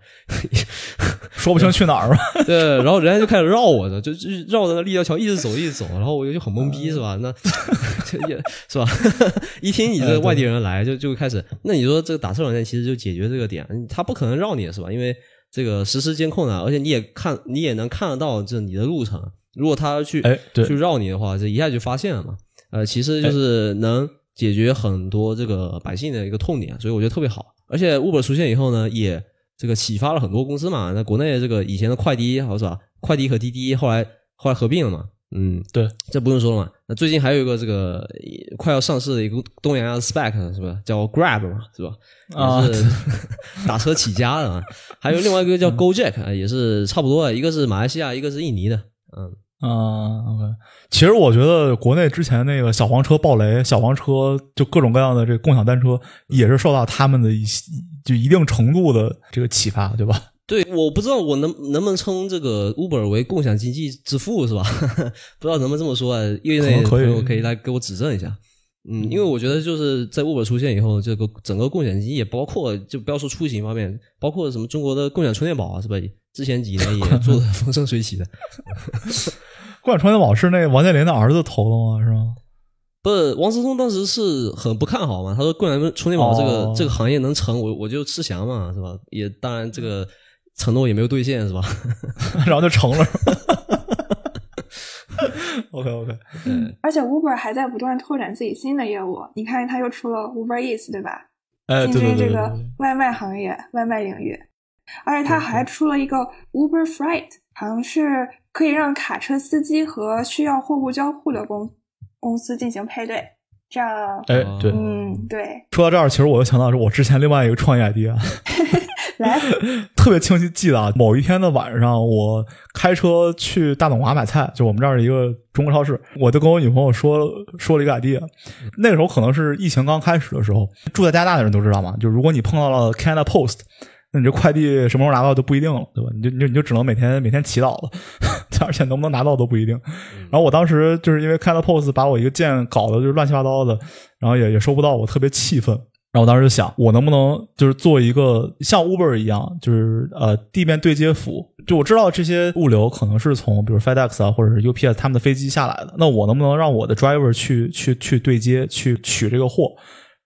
说不清去哪儿吧？对，然后人家就开始绕我的，就就绕着那立交桥一直走一直走，然后我就很懵逼是吧？那 也是吧？一听你这外地人来，就就开始，那你说这个打车软件其实就解决这个点，他不可能绕你是吧？因为这个实时监控啊，而且你也看你也能看得到这你的路程，如果他要去去绕你的话，这一下就发现了嘛。呃，其实就是能。解决很多这个百姓的一个痛点，所以我觉得特别好。而且 Uber 出现以后呢，也这个启发了很多公司嘛。那国内这个以前的快滴，好是吧？快滴和滴滴后来后来合并了嘛。嗯，对，这不用说了嘛。那最近还有一个这个快要上市的一个东洋的 Spec 是吧？叫 Grab 嘛，是吧？啊，打车起家的嘛。还有另外一个叫 GoJack，也是差不多的，一个是马来西亚，一个是印尼的。嗯。啊，OK，其实我觉得国内之前那个小黄车爆雷，小黄车就各种各样的这个共享单车，也是受到他们的一些就一定程度的这个启发，对吧？对，我不知道我能能不能称这个 Uber 为共享经济之父，是吧？不知道能不能这么说啊？业内朋友可以来给我指正一下。嗯，因为我觉得就是在 Uber 出现以后，这个整个共享经济也包括，就不要说出行方面，包括什么中国的共享充电宝啊，是吧？之前几年也做的风生水起的。共享充电宝是那个王健林的儿子投的吗？是吗？不是，王思聪当时是很不看好嘛。他说共享充电宝这个这个行业能成，我我就吃翔嘛，是吧？也当然这个承诺也没有兑现，是吧？然后就成了。OK OK。而且 Uber 还在不断拓展自己新的业务。你看，他又出了 Uber Eats，对吧？进军这个外卖行业、外卖领域。而且它还出了一个 Uber Freight，好像是可以让卡车司机和需要货物交互的公公司进行配对，这样，哎，对，嗯，对。说到这儿，其实我又想到是我之前另外一个创业 idea，来，特别清晰记得啊，某一天的晚上，我开车去大董华买菜，就我们这儿一个中国超市，我就跟我女朋友说说了一个 idea，那个时候可能是疫情刚开始的时候，住在加拿大的人都知道嘛，就如果你碰到了 Canada Post。那你这快递什么时候拿到就不一定了，对吧？你就你就你就只能每天每天祈祷了，而且能不能拿到都不一定。然后我当时就是因为开了 POS，把我一个件搞得就是乱七八糟的，然后也也收不到，我特别气愤。然后我当时就想，我能不能就是做一个像 Uber 一样，就是呃地面对接服务？就我知道这些物流可能是从比如 FedEx 啊或者是 UPS 他们的飞机下来的，那我能不能让我的 driver 去去去对接去取这个货？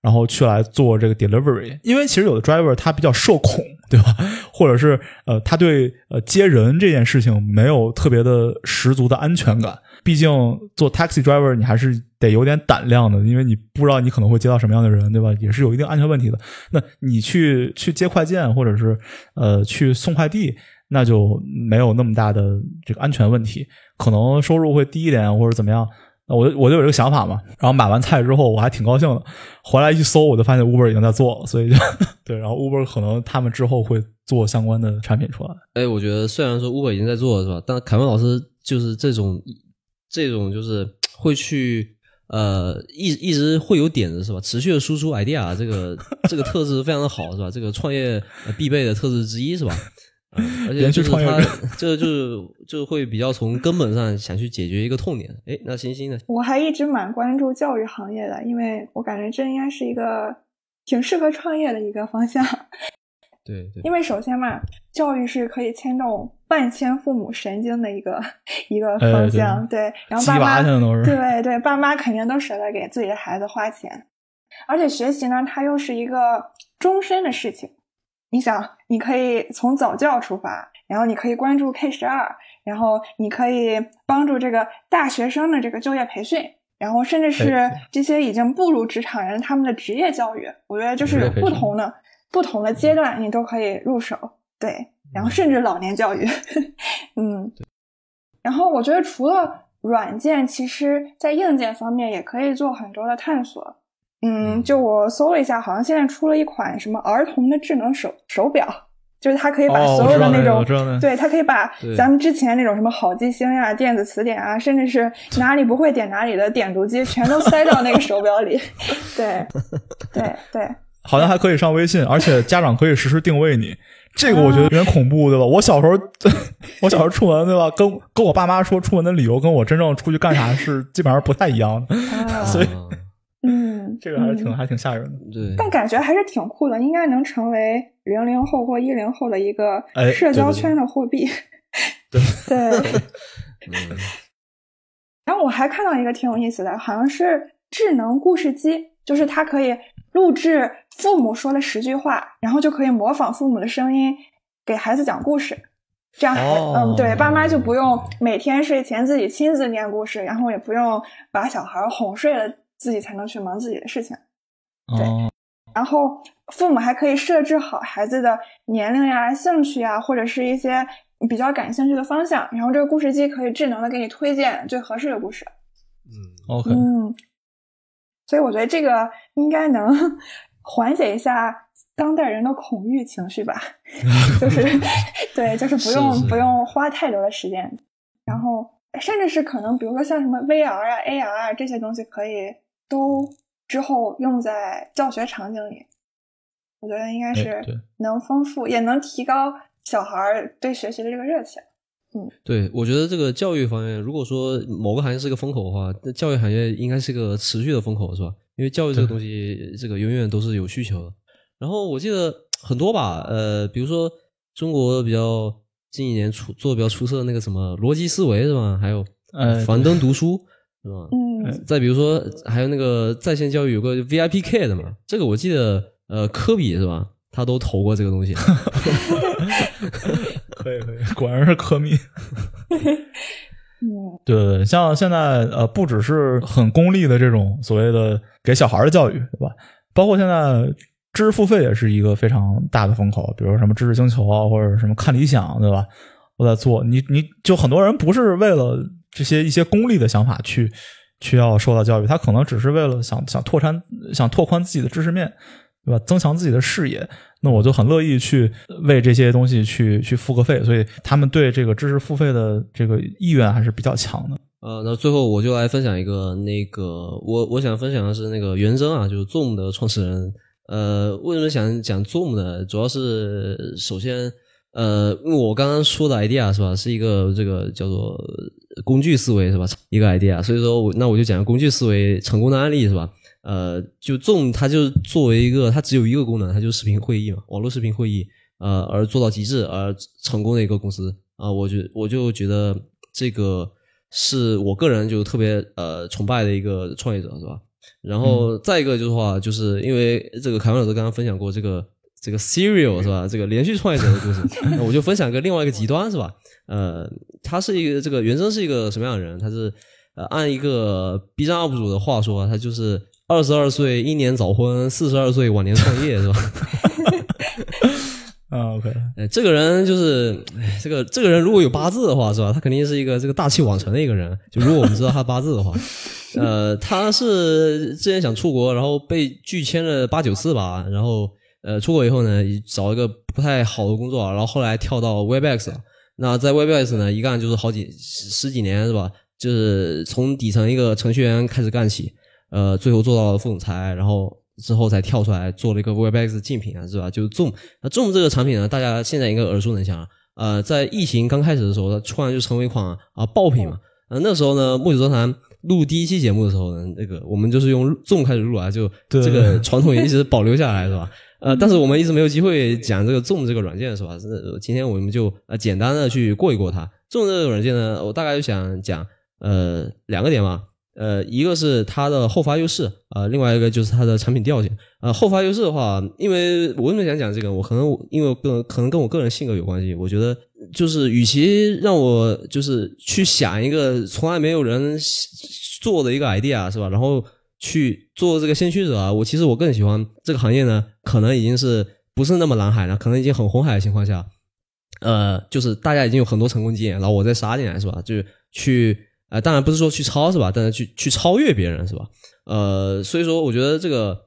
然后去来做这个 delivery，因为其实有的 driver 他比较社恐，对吧？或者是呃，他对呃接人这件事情没有特别的十足的安全感。毕竟做 taxi driver 你还是得有点胆量的，因为你不知道你可能会接到什么样的人，对吧？也是有一定安全问题的。那你去去接快件或者是呃去送快递，那就没有那么大的这个安全问题，可能收入会低一点或者怎么样。我我就有这个想法嘛，然后买完菜之后我还挺高兴的，回来一搜我就发现 Uber 已经在做了，所以就 对，然后 Uber 可能他们之后会做相关的产品出来。哎，我觉得虽然说 Uber 已经在做了是吧？但凯文老师就是这种这种就是会去呃一一直会有点子是吧？持续的输出 idea，这个这个特质非常的好是吧？这个创业必备的特质之一是吧？而且就是他，这就是就会比较从根本上想去解决一个痛点。哎，那星星呢？我还一直蛮关注教育行业的，因为我感觉这应该是一个挺适合创业的一个方向。对对。因为首先嘛，教育是可以牵动万千父母神经的一个一个方向。对，然后爸妈对对，爸妈肯定都舍得给自己的孩子花钱，而且学习呢，它又是一个终身的事情。你想，你可以从早教出发，然后你可以关注 K 十二，然后你可以帮助这个大学生的这个就业培训，然后甚至是这些已经步入职场人他们的职业教育。我觉得就是有不同的不同的阶段，你都可以入手。对，然后甚至老年教育，嗯。然后我觉得除了软件，其实在硬件方面也可以做很多的探索。嗯，就我搜了一下，好像现在出了一款什么儿童的智能手手表，就是它可以把所有的那种，对，它可以把咱们之前那种什么好记星呀、电子词典啊，甚至是哪里不会点哪里的点读机，全都塞到那个手表里。对，对，对。好像还可以上微信，而且家长可以实时定位你。这个我觉得有点恐怖，对吧？我小时候，我小时候出门，对吧？跟跟我爸妈说出门的理由，跟我真正出去干啥是基本上不太一样的。所以，嗯，这个还是挺还挺吓人的。对，但感觉还是挺酷的，应该能成为零零后或一零后的一个社交圈的货币。对对。然后我还看到一个挺有意思的，好像是智能故事机，就是它可以录制父母说了十句话，然后就可以模仿父母的声音给孩子讲故事。这样，嗯，对，爸妈就不用每天睡前自己亲自念故事，然后也不用把小孩哄睡了，自己才能去忙自己的事情。对，然后父母还可以设置好孩子的年龄呀、兴趣呀，或者是一些。比较感兴趣的方向，然后这个故事机可以智能的给你推荐最合适的故事。嗯，OK，嗯，所以我觉得这个应该能 缓解一下当代人的恐惧情绪吧。就是对，就是不用不用花太多的时间，然后甚至是可能，比如说像什么 VR 啊、AR 啊这些东西，可以都之后用在教学场景里。我觉得应该是能丰富，也能提高。小孩对学习的这个热情，嗯，对，我觉得这个教育方面，如果说某个行业是个风口的话，那教育行业应该是个持续的风口，是吧？因为教育这个东西，这个永远都是有需求的。然后我记得很多吧，呃，比如说中国比较近几年出做的比较出色的那个什么逻辑思维，是吧？还有呃，樊登读书，是吧？嗯，再比如说还有那个在线教育有个 VIP K 的嘛，这个我记得，呃，科比是吧？他都投过这个东西，可以可以，果然是科密。嗯，对对对，像现在呃，不只是很功利的这种所谓的给小孩的教育，对吧？包括现在知识付费也是一个非常大的风口，比如什么知识星球啊，或者什么看理想，对吧？都在做。你你就很多人不是为了这些一些功利的想法去去要受到教育，他可能只是为了想想拓展、想拓宽自己的知识面。对吧？增强自己的视野，那我就很乐意去为这些东西去去付个费，所以他们对这个知识付费的这个意愿还是比较强的。呃，那最后我就来分享一个那个，我我想分享的是那个元征啊，就是 Zoom 的创始人。呃，为什么想讲 Zoom 呢？主要是首先，呃，因为我刚刚说的 idea 是吧，是一个这个叫做工具思维是吧？一个 idea，所以说我那我就讲工具思维成功的案例是吧？呃，就 Zoom 它就作为一个，它只有一个功能，它就是视频会议嘛，网络视频会议，呃，而做到极致而成功的一个公司啊，我觉我就觉得这个是我个人就特别呃崇拜的一个创业者，是吧？然后再一个就是话，就是因为这个凯文老师刚刚分享过这个这个 Serial 是吧？这个连续创业者的故事，那我就分享个另外一个极端是吧？呃，他是一个这个原生是一个什么样的人？他是呃按一个 B 站 UP 主的话说，他就是。二十二岁英年早婚，四十二岁晚年创业，是吧？啊，OK，哎，这个人就是，哎，这个这个人如果有八字的话，是吧？他肯定是一个这个大器晚成的一个人。就如果我们知道他八字的话，呃，他是之前想出国，然后被拒签了八九次吧，然后呃，出国以后呢，找一个不太好的工作，然后后来跳到 Webex，那在 Webex 呢，一干就是好几十几年，是吧？就是从底层一个程序员开始干起。呃，最后做到了副总裁，然后之后才跳出来做了一个 Webex 竞品啊，是吧？就是 Zoom。那 Zoom 这个产品呢，大家现在应该耳熟能详。呃，在疫情刚开始的时候，它突然就成为一款啊爆品嘛。呃，那时候呢，木子座谈录第一期节目的时候呢，那个我们就是用 Zoom 开始录啊，就这个传统也一直保留下来，是吧？呃，但是我们一直没有机会讲这个 Zoom 这个软件，是吧？是今天我们就呃简单的去过一过它。Zoom 这个软件呢，我大概就想讲呃两个点嘛。呃，一个是它的后发优势啊，另外一个就是它的产品调性啊。后发优势的话，因为我为什么想讲这个？我可能因为个可能跟我个人性格有关系。我觉得就是，与其让我就是去想一个从来没有人做的一个 idea 是吧？然后去做这个先驱者啊，我其实我更喜欢这个行业呢，可能已经是不是那么蓝海了，可能已经很红海的情况下，呃，就是大家已经有很多成功经验，然后我再杀进来是吧？就是去。啊，当然不是说去抄是吧？但是去去超越别人是吧？呃，所以说我觉得这个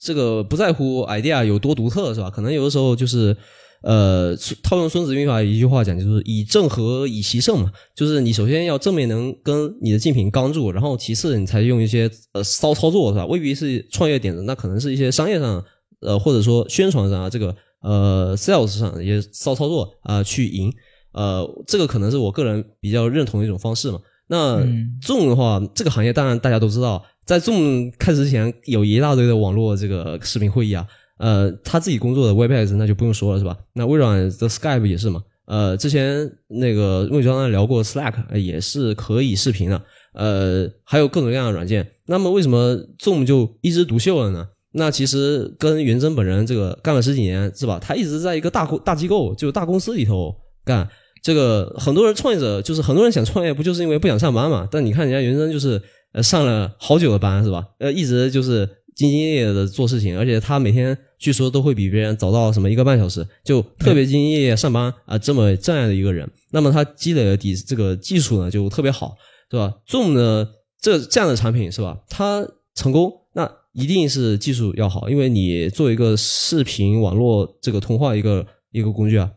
这个不在乎 idea 有多独特是吧？可能有的时候就是呃，套用孙子兵法一句话讲，就是以正合以奇胜嘛。就是你首先要正面能跟你的竞品刚住，然后其次你才用一些呃骚操作是吧？未必是创业点子，那可能是一些商业上呃或者说宣传上啊，这个呃 sales 上一些骚操作啊去赢，呃，这个可能是我个人比较认同的一种方式嘛。那 Zoom 的话，这个行业当然大家都知道，在 Zoom 开始之前有一大堆的网络这个视频会议啊，呃，他自己工作的 Webex 那就不用说了是吧？那微软的 Skype 也是嘛。呃，之前那个孟教聊过 Slack 也是可以视频的，呃，还有各种各样的软件。那么为什么 Zoom 就一枝独秀了呢？那其实跟袁征本人这个干了十几年是吧？他一直在一个大大机构，就大公司里头干。这个很多人创业者就是很多人想创业，不就是因为不想上班嘛？但你看人家袁征就是呃上了好久的班是吧？呃，一直就是兢兢业业的做事情，而且他每天。据说都会比别人早到什么一个半小时，就特别兢兢业业上班啊，这么这样的一个人，那么他积累的底这个技术呢就特别好，是吧？Zoom 呢这这样的产品是吧？它成功那一定是技术要好，因为你做一个视频网络这个通话一个一个工具啊，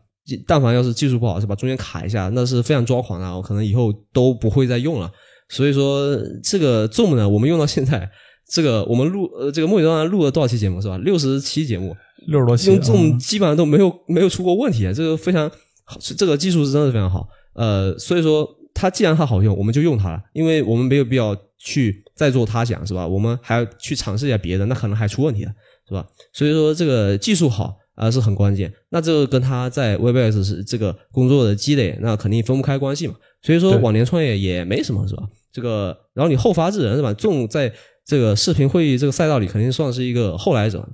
但凡要是技术不好是吧？中间卡一下那是非常抓狂的，我可能以后都不会再用了。所以说这个 Zoom 呢，我们用到现在。这个我们录呃，这个莫雨章录了多少期节目是吧？六十期节目，六十多期，用这种基本上都没有没有出过问题，这个非常好，这个技术是真的非常好。呃，所以说它既然它好用，我们就用它了，因为我们没有必要去再做他讲是吧？我们还要去尝试一下别的，那可能还出问题了是吧？所以说这个技术好啊是很关键。那这个跟他在 Webex 是这个工作的积累，那肯定分不开关系嘛。所以说往年创业也没什么是吧？这个然后你后发制人是吧？重在。这个视频会议这个赛道里肯定算是一个后来者，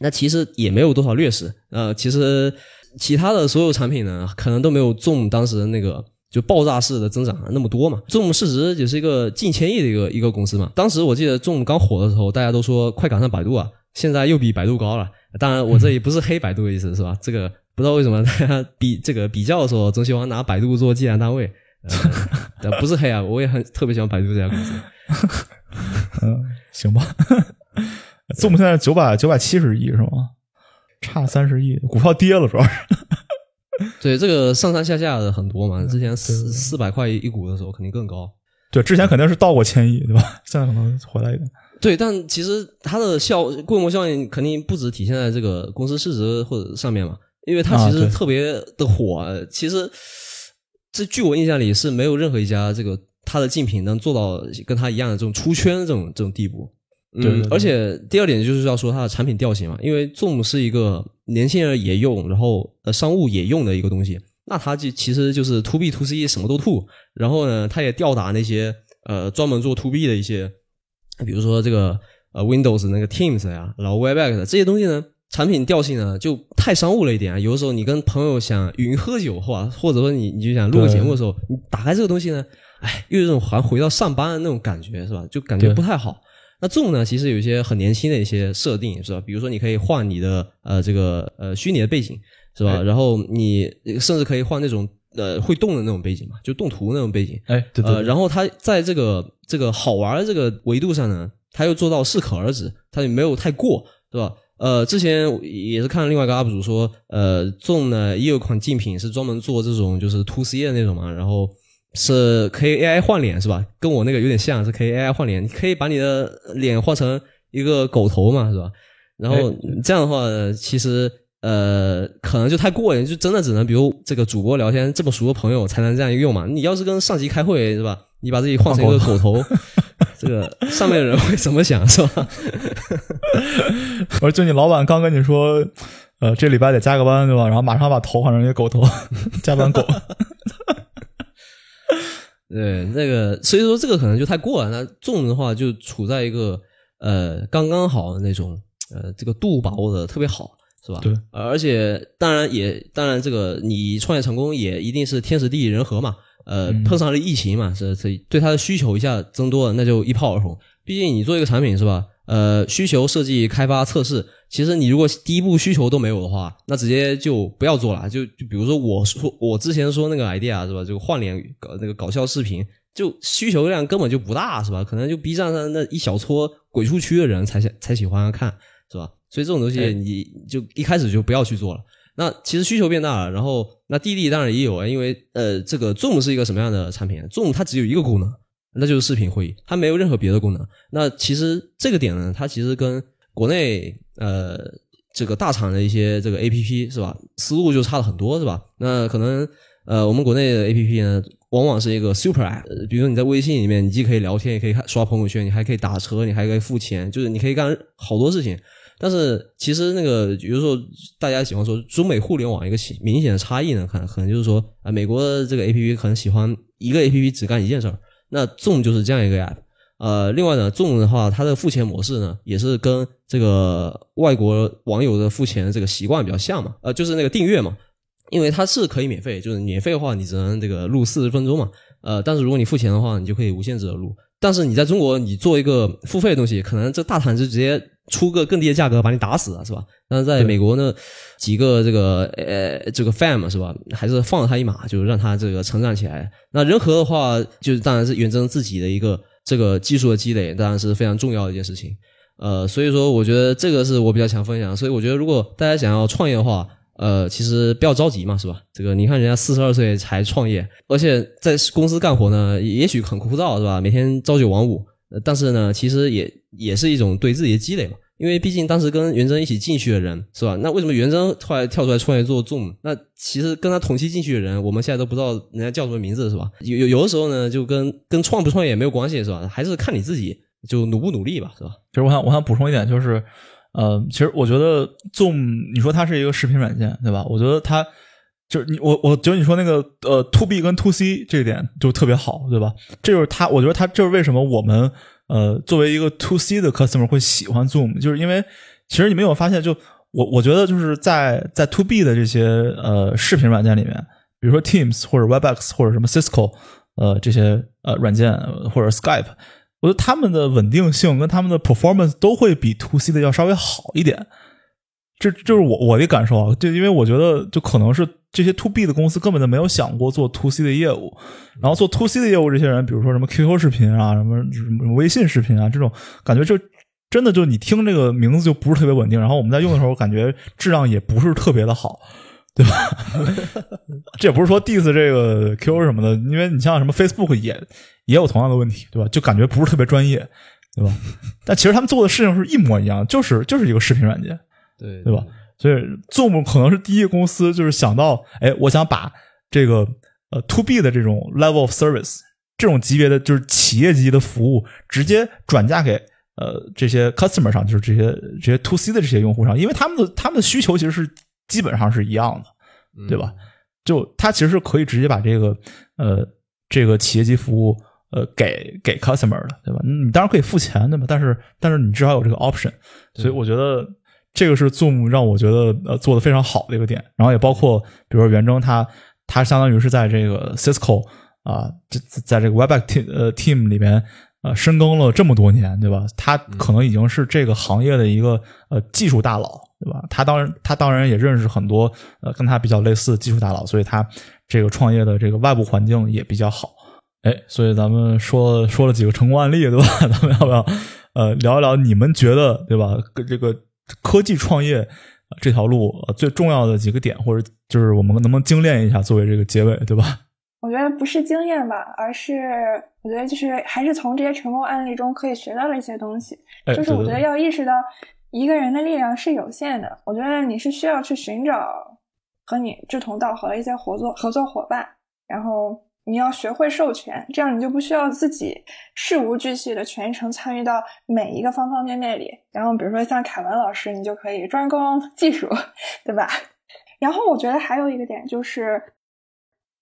那其实也没有多少劣势。呃，其实其他的所有产品呢，可能都没有 Zoom 当时那个就爆炸式的增长那么多嘛。Zoom 市值也是一个近千亿的一个一个公司嘛。当时我记得 Zoom 刚火的时候，大家都说快赶上百度啊，现在又比百度高了。当然，我这里不是黑百度的意思，是吧？这个不知道为什么大家比这个比较的时候总喜欢拿百度做计量单位，呃，不是黑啊，我也很特别喜欢百度这家公司。嗯，行吧。Zoom 现在九百九百七十亿是吗？差三十亿，股票跌了主要是。对，这个上上下下的很多嘛。之前四四百块一股的时候肯定更高。对，之前肯定是到过千亿，对吧？现在可能回来一点。对，但其实它的效规模效应肯定不止体现在这个公司市值或者上面嘛，因为它其实特别的火。其实这据我印象里是没有任何一家这个。它的竞品能做到跟它一样的这种出圈这种这种地步，嗯，而且第二点就是要说它的产品调性嘛，因为 Zoom 是一个年轻人也用，然后呃商务也用的一个东西，那它就其实就是 To B To C 什么都 To，然后呢，它也吊打那些呃专门做 To B 的一些，比如说这个呃 Windows 那个 Teams 呀，然后 Webex 这些东西呢，产品调性呢就太商务了一点啊，有的时候你跟朋友想云喝酒或或者说你你就想录个节目的时候，你打开这个东西呢。哎，又有种好像回到上班的那种感觉，是吧？就感觉不太好。那 Zoom 呢，其实有一些很年轻的一些设定，是吧？比如说，你可以换你的呃这个呃虚拟的背景，是吧？然后你甚至可以换那种呃会动的那种背景嘛，就动图那种背景。哎，对对。然后它在这个这个好玩的这个维度上呢，它又做到适可而止，它也没有太过，是吧？呃，之前也是看另外一个 UP 主说，呃，Zoom 呢也有款竞品是专门做这种就是 To C 的那种嘛，然后。是可以 AI 换脸是吧？跟我那个有点像，是可以 AI 换脸，你可以把你的脸换成一个狗头嘛，是吧？然后这样的话，其实呃，可能就太过瘾，就真的只能比如这个主播聊天这么熟的朋友才能这样用嘛。你要是跟上级开会是吧？你把自己换成一个狗头，这个上面的人会怎么想是吧？我说，就你老板刚跟你说，呃，这礼拜得加个班对吧？然后马上把头换成一个狗头，加班狗。对，那个所以说这个可能就太过了。那重的话就处在一个呃刚刚好的那种呃这个度把握的特别好，是吧？对，而且当然也当然这个你创业成功也一定是天时地利人和嘛。呃，碰上了疫情嘛，是是对它的需求一下增多了，那就一炮而红。毕竟你做一个产品是吧？呃，需求设计、开发、测试，其实你如果第一步需求都没有的话，那直接就不要做了。就就比如说我说我之前说那个 idea 是吧？这个换脸搞那个搞笑视频，就需求量根本就不大是吧？可能就 B 站上那一小撮鬼畜区的人才才喜欢看是吧？所以这种东西你就一开始就不要去做了。那其实需求变大了，然后那滴滴当然也有啊，因为呃，这个 Zoom 是一个什么样的产品？Zoom 它只有一个功能。那就是视频会议，它没有任何别的功能。那其实这个点呢，它其实跟国内呃这个大厂的一些这个 A P P 是吧？思路就差了很多是吧？那可能呃，我们国内的 A P P 呢，往往是一个 Super App，比如说你在微信里面，你既可以聊天，也可以刷朋友圈，你还可以打车，你还可以付钱，就是你可以干好多事情。但是其实那个，比如说大家喜欢说中美互联网一个明显的差异呢，可能可能就是说啊，美国的这个 A P P 可能喜欢一个 A P P 只干一件事儿，那众就是这样一个 App。呃，另外呢众的话，它的付钱模式呢，也是跟这个外国网友的付钱这个习惯比较像嘛，呃，就是那个订阅嘛，因为它是可以免费，就是免费的话，你只能这个录四十分钟嘛，呃，但是如果你付钱的话，你就可以无限制的录。但是你在中国，你做一个付费的东西，可能这大堂就直接出个更低的价格把你打死了，是吧？但是在美国呢，几个这个呃这个 fam 是吧，还是放了他一马，就是让他这个成长起来。那人和的话，就是当然是远征自己的一个。这个技术的积累当然是非常重要的一件事情，呃，所以说我觉得这个是我比较想分享。所以我觉得如果大家想要创业的话，呃，其实不要着急嘛，是吧？这个你看人家四十二岁才创业，而且在公司干活呢，也许很枯燥，是吧？每天朝九晚五，但是呢，其实也也是一种对自己的积累嘛。因为毕竟当时跟元征一起进去的人是吧？那为什么元征突然跳出来创业做 Zoom？那其实跟他同期进去的人，我们现在都不知道人家叫什么名字是吧？有有有的时候呢，就跟跟创不创业也没有关系是吧？还是看你自己就努不努力吧，是吧？其实我想我想补充一点，就是呃，其实我觉得 Zoom，你说它是一个视频软件对吧？我觉得它就是你我我觉得你说那个呃 To B 跟 To C 这一点就特别好对吧？这就是它，我觉得它就是为什么我们。呃，作为一个 to C 的 customer 会喜欢 Zoom，就是因为其实你没有发现，就我我觉得就是在在 to B 的这些呃视频软件里面，比如说 Teams 或者 Webex 或者什么 Cisco 呃这些呃软件或者 Skype，我觉得他们的稳定性跟他们的 performance 都会比 to C 的要稍微好一点。这就是我我的感受啊，就因为我觉得就可能是这些 to B 的公司根本就没有想过做 to C 的业务，然后做 to C 的业务，这些人比如说什么 QQ 视频啊，什么什么微信视频啊，这种感觉就真的就你听这个名字就不是特别稳定，然后我们在用的时候感觉质量也不是特别的好，对吧？这也不是说 diss 这个 QQ 什么的，因为你像什么 Facebook 也也有同样的问题，对吧？就感觉不是特别专业，对吧？但其实他们做的事情是一模一样，就是就是一个视频软件。对对吧？所以 Zoom 可能是第一个公司，就是想到，哎，我想把这个呃 To B 的这种 level of service 这种级别的，就是企业级的服务，直接转嫁给呃这些 customer 上，就是这些这些 To C 的这些用户上，因为他们的他们的需求其实是基本上是一样的，对吧？就他其实是可以直接把这个呃这个企业级服务呃给给 customer 的，对吧？你当然可以付钱，对吧？但是但是你至少有这个 option，所以我觉得。这个是 Zoom 让我觉得呃做的非常好的一个点，然后也包括比如说袁征他他相当于是在这个 Cisco 啊，在在这个 Webex Team 呃 Team 里面呃深耕了这么多年，对吧？他可能已经是这个行业的一个呃技术大佬，对吧？他当然他当然也认识很多呃跟他比较类似的技术大佬，所以他这个创业的这个外部环境也比较好。哎，所以咱们说说了几个成功案例，对吧？咱们要不要呃聊一聊你们觉得对吧？跟这个。科技创业这条路最重要的几个点，或者就是我们能不能精炼一下，作为这个结尾，对吧？我觉得不是经验吧，而是我觉得就是还是从这些成功案例中可以学到的一些东西。就是我觉得要意识到一个人的力量是有限的，我觉得你是需要去寻找和你志同道合的一些合作合作伙伴，然后。你要学会授权，这样你就不需要自己事无巨细的全程参与到每一个方方面面里。然后，比如说像凯文老师，你就可以专攻技术，对吧？然后，我觉得还有一个点就是，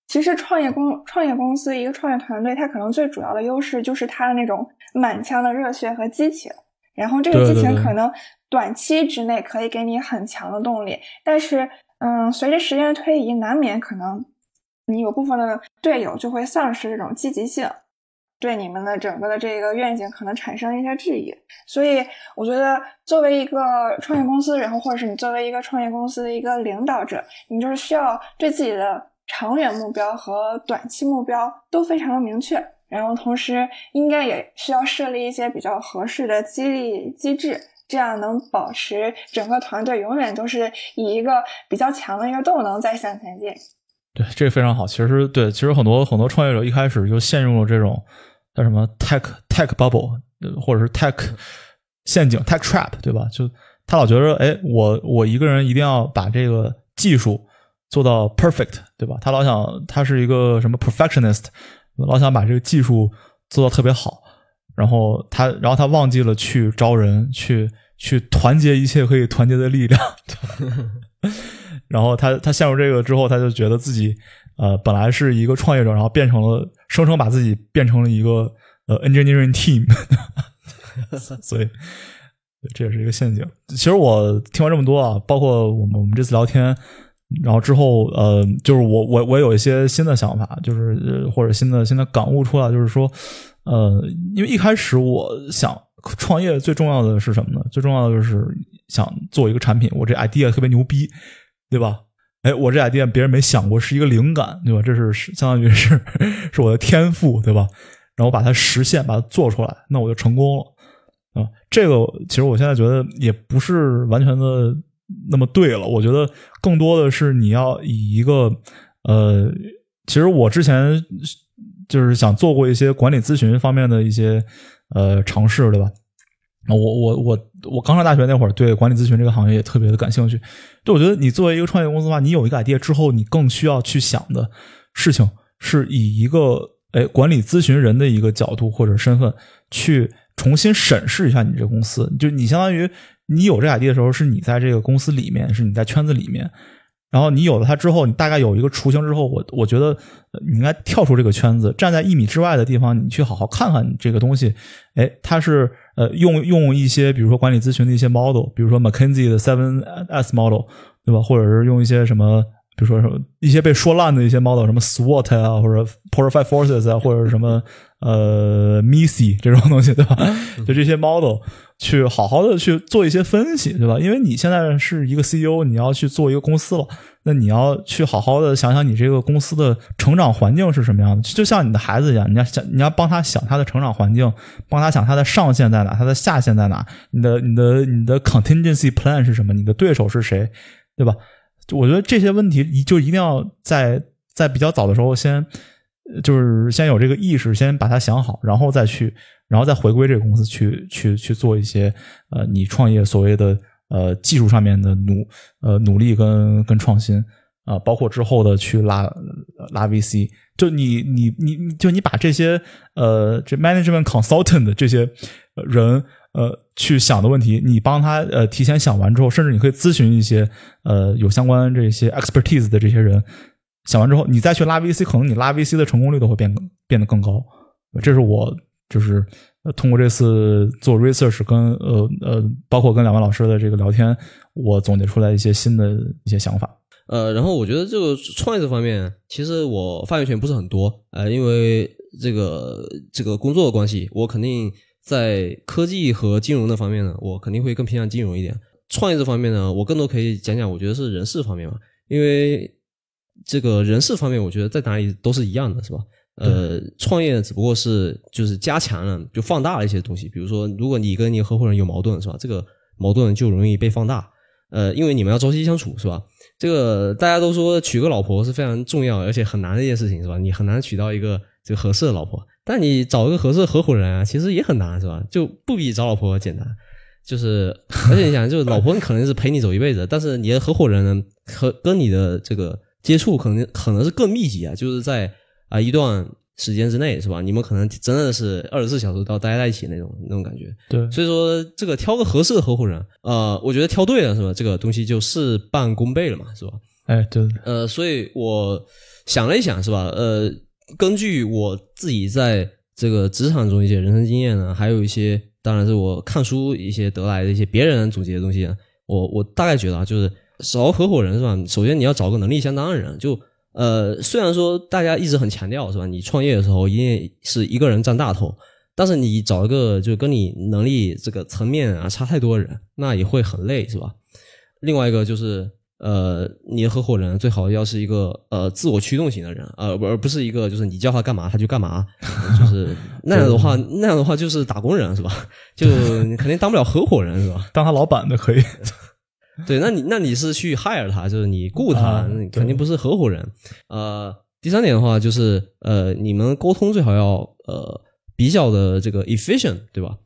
其实创业公创业公司一个创业团队，它可能最主要的优势就是它的那种满腔的热血和激情。然后，这个激情可能短期之内可以给你很强的动力，但是，嗯，随着时间的推移，难免可能。你有部分的队友就会丧失这种积极性，对你们的整个的这个愿景可能产生一些质疑。所以，我觉得作为一个创业公司，然后或者是你作为一个创业公司的一个领导者，你就是需要对自己的长远目标和短期目标都非常的明确，然后同时应该也需要设立一些比较合适的激励机制，这样能保持整个团队永远都是以一个比较强的一个动能在向前进。对，这个非常好。其实，对，其实很多很多创业者一开始就陷入了这种叫什么 tech tech bubble，或者是 tech 陷阱 tech trap，对吧？就他老觉得，哎，我我一个人一定要把这个技术做到 perfect，对吧？他老想他是一个什么 perfectionist，老想把这个技术做到特别好，然后他然后他忘记了去招人，去去团结一切可以团结的力量。然后他他陷入这个之后，他就觉得自己呃本来是一个创业者，然后变成了生生把自己变成了一个呃 engineering team，所以这也是一个陷阱。其实我听完这么多啊，包括我们我们这次聊天，然后之后呃，就是我我我有一些新的想法，就是或者新的新的感悟出来，就是说呃，因为一开始我想创业最重要的是什么呢？最重要的就是想做一个产品，我这 idea 特别牛逼。对吧？哎，我这 idea 别人没想过，是一个灵感，对吧？这是相当于是 是我的天赋，对吧？然后把它实现，把它做出来，那我就成功了啊！这个其实我现在觉得也不是完全的那么对了。我觉得更多的是你要以一个呃，其实我之前就是想做过一些管理咨询方面的一些呃尝试，对吧？我我我我刚上大学那会儿，对管理咨询这个行业也特别的感兴趣。就我觉得，你作为一个创业公司的话，你有一个 idea 之后，你更需要去想的事情，是以一个哎管理咨询人的一个角度或者身份，去重新审视一下你这个公司。就你相当于你有这 idea 的时候，是你在这个公司里面，是你在圈子里面。然后你有了它之后，你大概有一个雏形之后，我我觉得你应该跳出这个圈子，站在一米之外的地方，你去好好看看这个东西。哎，它是呃用用一些比如说管理咨询的一些 model，比如说 McKinsey 的 Seven S model，对吧？或者是用一些什么，比如说什么一些被说烂的一些 model，什么 SWOT 啊，或者 p r o f i l e Forces 啊，或者什么呃 MISI 这种东西，对吧？就这些 model。去好好的去做一些分析，对吧？因为你现在是一个 CEO，你要去做一个公司了，那你要去好好的想想你这个公司的成长环境是什么样的。就像你的孩子一样，你要想，你要帮他想他的成长环境，帮他想他的上限在哪，他的下限在哪，你的、你的、你的 contingency plan 是什么？你的对手是谁，对吧？我觉得这些问题就一定要在在比较早的时候先，就是先有这个意识，先把它想好，然后再去。然后再回归这个公司去去去做一些呃，你创业所谓的呃技术上面的努呃努力跟跟创新。啊，包括之后的去拉拉 VC，就你你你就你把这些呃这 management consultant 的这些人呃去想的问题，你帮他呃提前想完之后，甚至你可以咨询一些呃有相关这些 expertise 的这些人，想完之后，你再去拉 VC，可能你拉 VC 的成功率都会变变得更高，这是我。就是呃通过这次做 research 跟呃呃，包括跟两位老师的这个聊天，我总结出来一些新的一些想法。呃，然后我觉得这个创业这方面，其实我发言权不是很多。呃，因为这个这个工作的关系，我肯定在科技和金融的方面呢，我肯定会更偏向金融一点。创业这方面呢，我更多可以讲讲，我觉得是人事方面嘛，因为这个人事方面，我觉得在哪里都是一样的，是吧？呃，创业只不过是就是加强了，就放大了一些东西。比如说，如果你跟你合伙人有矛盾，是吧？这个矛盾就容易被放大。呃，因为你们要朝夕相处，是吧？这个大家都说娶个老婆是非常重要而且很难的一件事情，是吧？你很难娶到一个这个合适的老婆，但你找一个合适的合伙人啊，其实也很难，是吧？就不比找老婆简单。就是，而且你想，就是老婆你可能是陪你走一辈子，但是你的合伙人呢，和跟你的这个接触可能可能是更密集啊，就是在。啊，一段时间之内是吧？你们可能真的是二十四小时都要待在一起那种那种感觉。对，所以说这个挑个合适的合伙人，呃，我觉得挑对了是吧？这个东西就事半功倍了嘛，是吧？哎，对。呃，所以我想了一想是吧？呃，根据我自己在这个职场中一些人生经验呢，还有一些当然是我看书一些得来的一些别人总结的东西，我我大概觉得啊，就是找合伙人是吧？首先你要找个能力相当的人，就。呃，虽然说大家一直很强调是吧？你创业的时候一定是一个人占大头，但是你找一个就跟你能力这个层面啊差太多的人，那也会很累是吧？另外一个就是呃，你的合伙人最好要是一个呃自我驱动型的人，呃，而不是一个就是你叫他干嘛他就干嘛，就是 那样的话，那样的话就是打工人是吧？就你肯定当不了合伙人是吧？当他老板的可以。对，那你那你是去 hire 他，就是你雇他，肯定不是合伙人。呃，第三点的话就是，呃，你们沟通最好要呃比较的这个 efficient，对吧？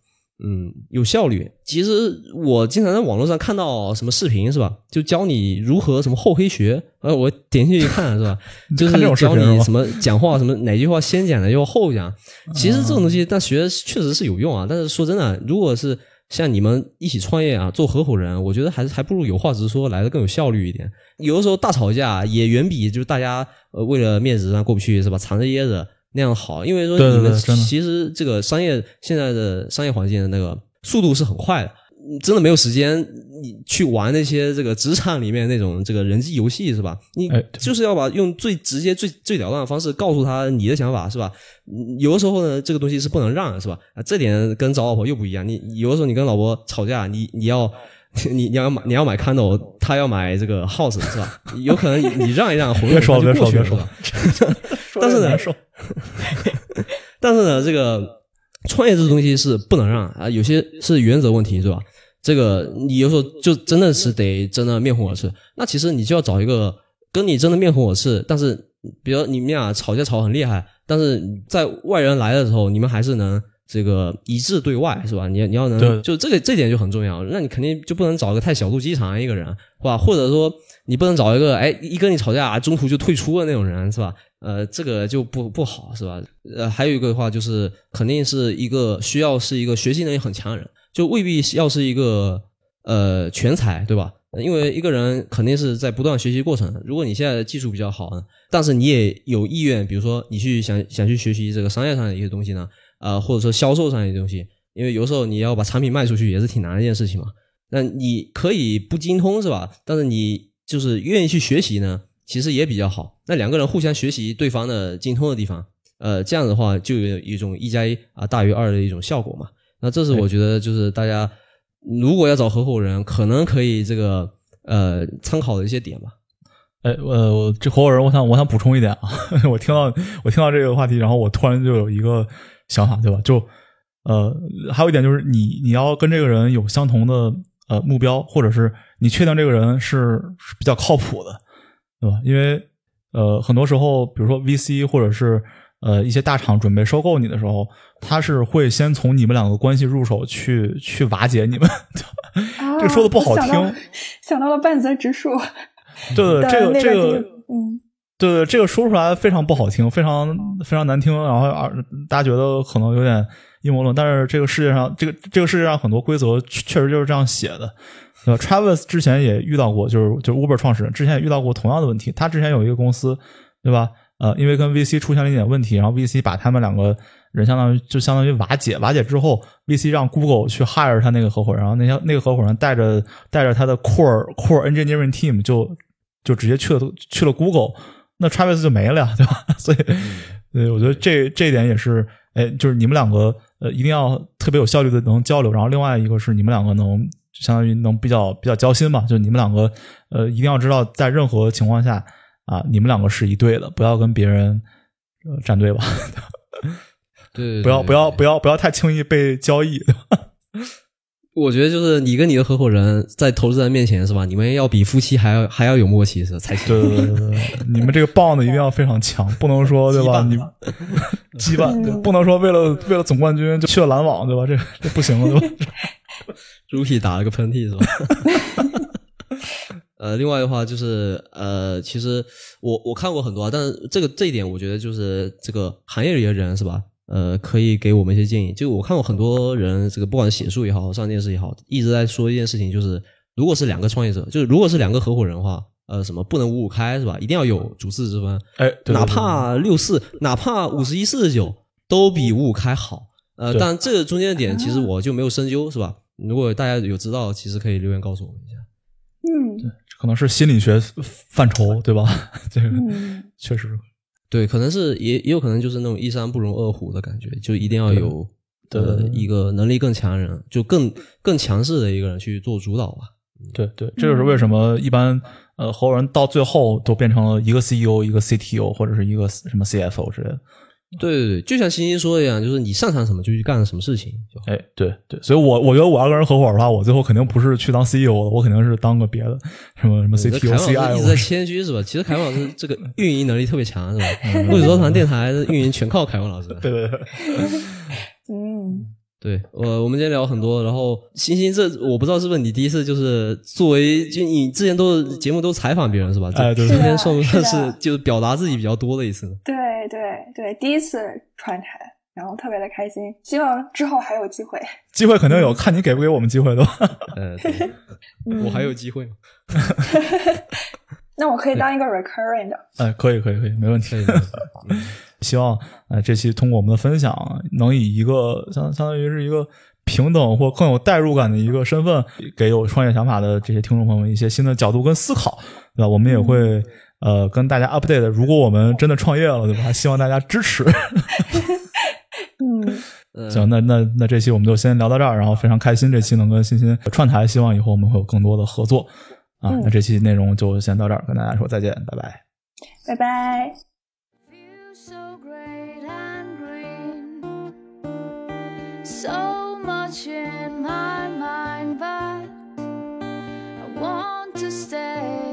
嗯，有效率。其实我经常在网络上看到什么视频是吧？就教你如何什么厚黑学，呃，我点进去一看是吧？就是教你什么讲话什么哪句话先讲哪句话后讲。其实这种东西，但学确实是有用啊。但是说真的，如果是像你们一起创业啊，做合伙人，我觉得还是还不如有话直说来的更有效率一点。有的时候大吵架也远比就是大家呃为了面子上过不去是吧？藏着掖着。那样好，因为说你们其实这个商业现在的商业环境的那个速度是很快的，真的没有时间你去玩那些这个职场里面那种这个人际游戏是吧？你就是要把用最直接、最最了当的方式告诉他你的想法是吧？有的时候呢，这个东西是不能让是吧？啊，这点跟找老婆又不一样。你有的时候你跟老婆吵架，你你要你你要买你要买 candle，他要买这个 house 是吧？有可能你让一让，别说别说 别说，但是呢。但是呢，这个创业这东西是不能让啊，有些是原则问题，是吧？这个你有时候就真的是得真的面红耳赤。那其实你就要找一个跟你真的面红耳赤，但是比如你们俩吵架吵很厉害，但是在外人来的时候，你们还是能这个一致对外，是吧？你你要能就这个这点就很重要。那你肯定就不能找一个太小肚鸡肠一个人，是吧？或者说你不能找一个哎一跟你吵架中途就退出的那种人，是吧？呃，这个就不不好，是吧？呃，还有一个的话，就是肯定是一个需要是一个学习能力很强的人，就未必要是一个呃全才，对吧？因为一个人肯定是在不断学习过程。如果你现在的技术比较好呢，但是你也有意愿，比如说你去想想去学习这个商业上的一些东西呢，呃，或者说销售上的一些东西，因为有时候你要把产品卖出去也是挺难的一件事情嘛。那你可以不精通，是吧？但是你就是愿意去学习呢。其实也比较好，那两个人互相学习对方的精通的地方，呃，这样的话就有一种一加一啊大于二的一种效果嘛。那这是我觉得就是大家如果要找合伙人，可能可以这个呃参考的一些点吧。哎，呃，这合伙人，我想我想补充一点啊，我听到我听到这个话题，然后我突然就有一个想法，对吧？就呃，还有一点就是你你要跟这个人有相同的呃目标，或者是你确定这个人是比较靠谱的。对吧？因为呃，很多时候，比如说 VC 或者是呃一些大厂准备收购你的时候，他是会先从你们两个关系入手去去瓦解你们。这个说的不好听，想到了半泽直树。对对，这个这个，嗯，对对，这个说出来非常不好听，非常非常难听，然后大家觉得可能有点阴谋论。但是这个世界上，这个这个世界上很多规则确实就是这样写的。呃，Travis 之前也遇到过，就是就是 Uber 创始人之前也遇到过同样的问题。他之前有一个公司，对吧？呃，因为跟 VC 出现了一点问题，然后 VC 把他们两个人相当于就相当于瓦解，瓦解之后，VC 让 Google 去 hire 他那个合伙人，然后那些那个合伙人带着带着他的 core core engineering team 就就直接去了去了 Google，那 Travis 就没了呀，对吧？所以，对，我觉得这这一点也是，哎，就是你们两个呃一定要特别有效率的能交流，然后另外一个是你们两个能。相当于能比较比较交心嘛，就你们两个，呃，一定要知道在任何情况下啊，你们两个是一对的，不要跟别人呃站队吧。对，不要不要不要不要太轻易被交易。我觉得就是你跟你的合伙人在投资人面前是吧？你们要比夫妻还要还要有默契是才行。对对对对，你们这个 bond 一定要非常强，不能说对吧？你羁绊不能说为了为了总冠军就去了篮网对吧？这 这不行了对吧？Rookie 打了个喷嚏是吧？呃，另外的话就是呃，其实我我看过很多啊，但是这个这一点我觉得就是这个行业里的人是吧？呃，可以给我们一些建议。就我看过很多人，这个不管写书也好，上电视也好，一直在说一件事情，就是如果是两个创业者，就是如果是两个合伙人的话，呃，什么不能五五开是吧？一定要有主次之分。哎，哪怕六四，哪怕五十一四十九，都比五五开好。呃，但这个中间的点其实我就没有深究是吧？如果大家有知道，其实可以留言告诉我们一下。嗯，对，可能是心理学范畴，对吧？这个 确实，对，可能是也也有可能就是那种一山不容二虎的感觉，就一定要有的一个能力更强的人，就更更强势的一个人去做主导吧。对对，这就是为什么一般呃合伙人到最后都变成了一个 CEO、一个 CTO 或者是一个什么 CFO 之类的。对对对，就像欣欣说的一样，就是你擅长什么就去干什么事情。哎，对对，所以我我觉得我要跟人合伙的话，我最后肯定不是去当 CEO 的，我肯定是当个别的什么什么 CTO、CIO。一直在谦虚是吧？其实凯文老师这个运营能力特别强是吧？陆子说团电台的运营全靠凯文老师。对对对。嗯，对，我我们今天聊很多，然后欣欣，这我不知道是不是你第一次，就是作为就你之前都节目都采访别人是吧？哎，对，今天算不算是就是表达自己比较多的一次？对对对，第一次串台，然后特别的开心，希望之后还有机会。机会肯定有，看你给不给我们机会 对吧？呃，我还有机会吗？那我可以当一个 recurring 的。哎，可以可以可以，没问题。希望呃这期通过我们的分享，能以一个相相当于是一个平等或更有代入感的一个身份，给有创业想法的这些听众朋友们一些新的角度跟思考，对吧？我们也会呃跟大家 update 如果我们真的创业了的话希望大家支持。嗯。行那那那这期我们就先聊到这儿然后非常开心这期能跟欣欣串台希望以后我们会有更多的合作。啊那这期内容就先到这儿跟大家说再见拜拜。拜拜。So much in my mind but i want to stay.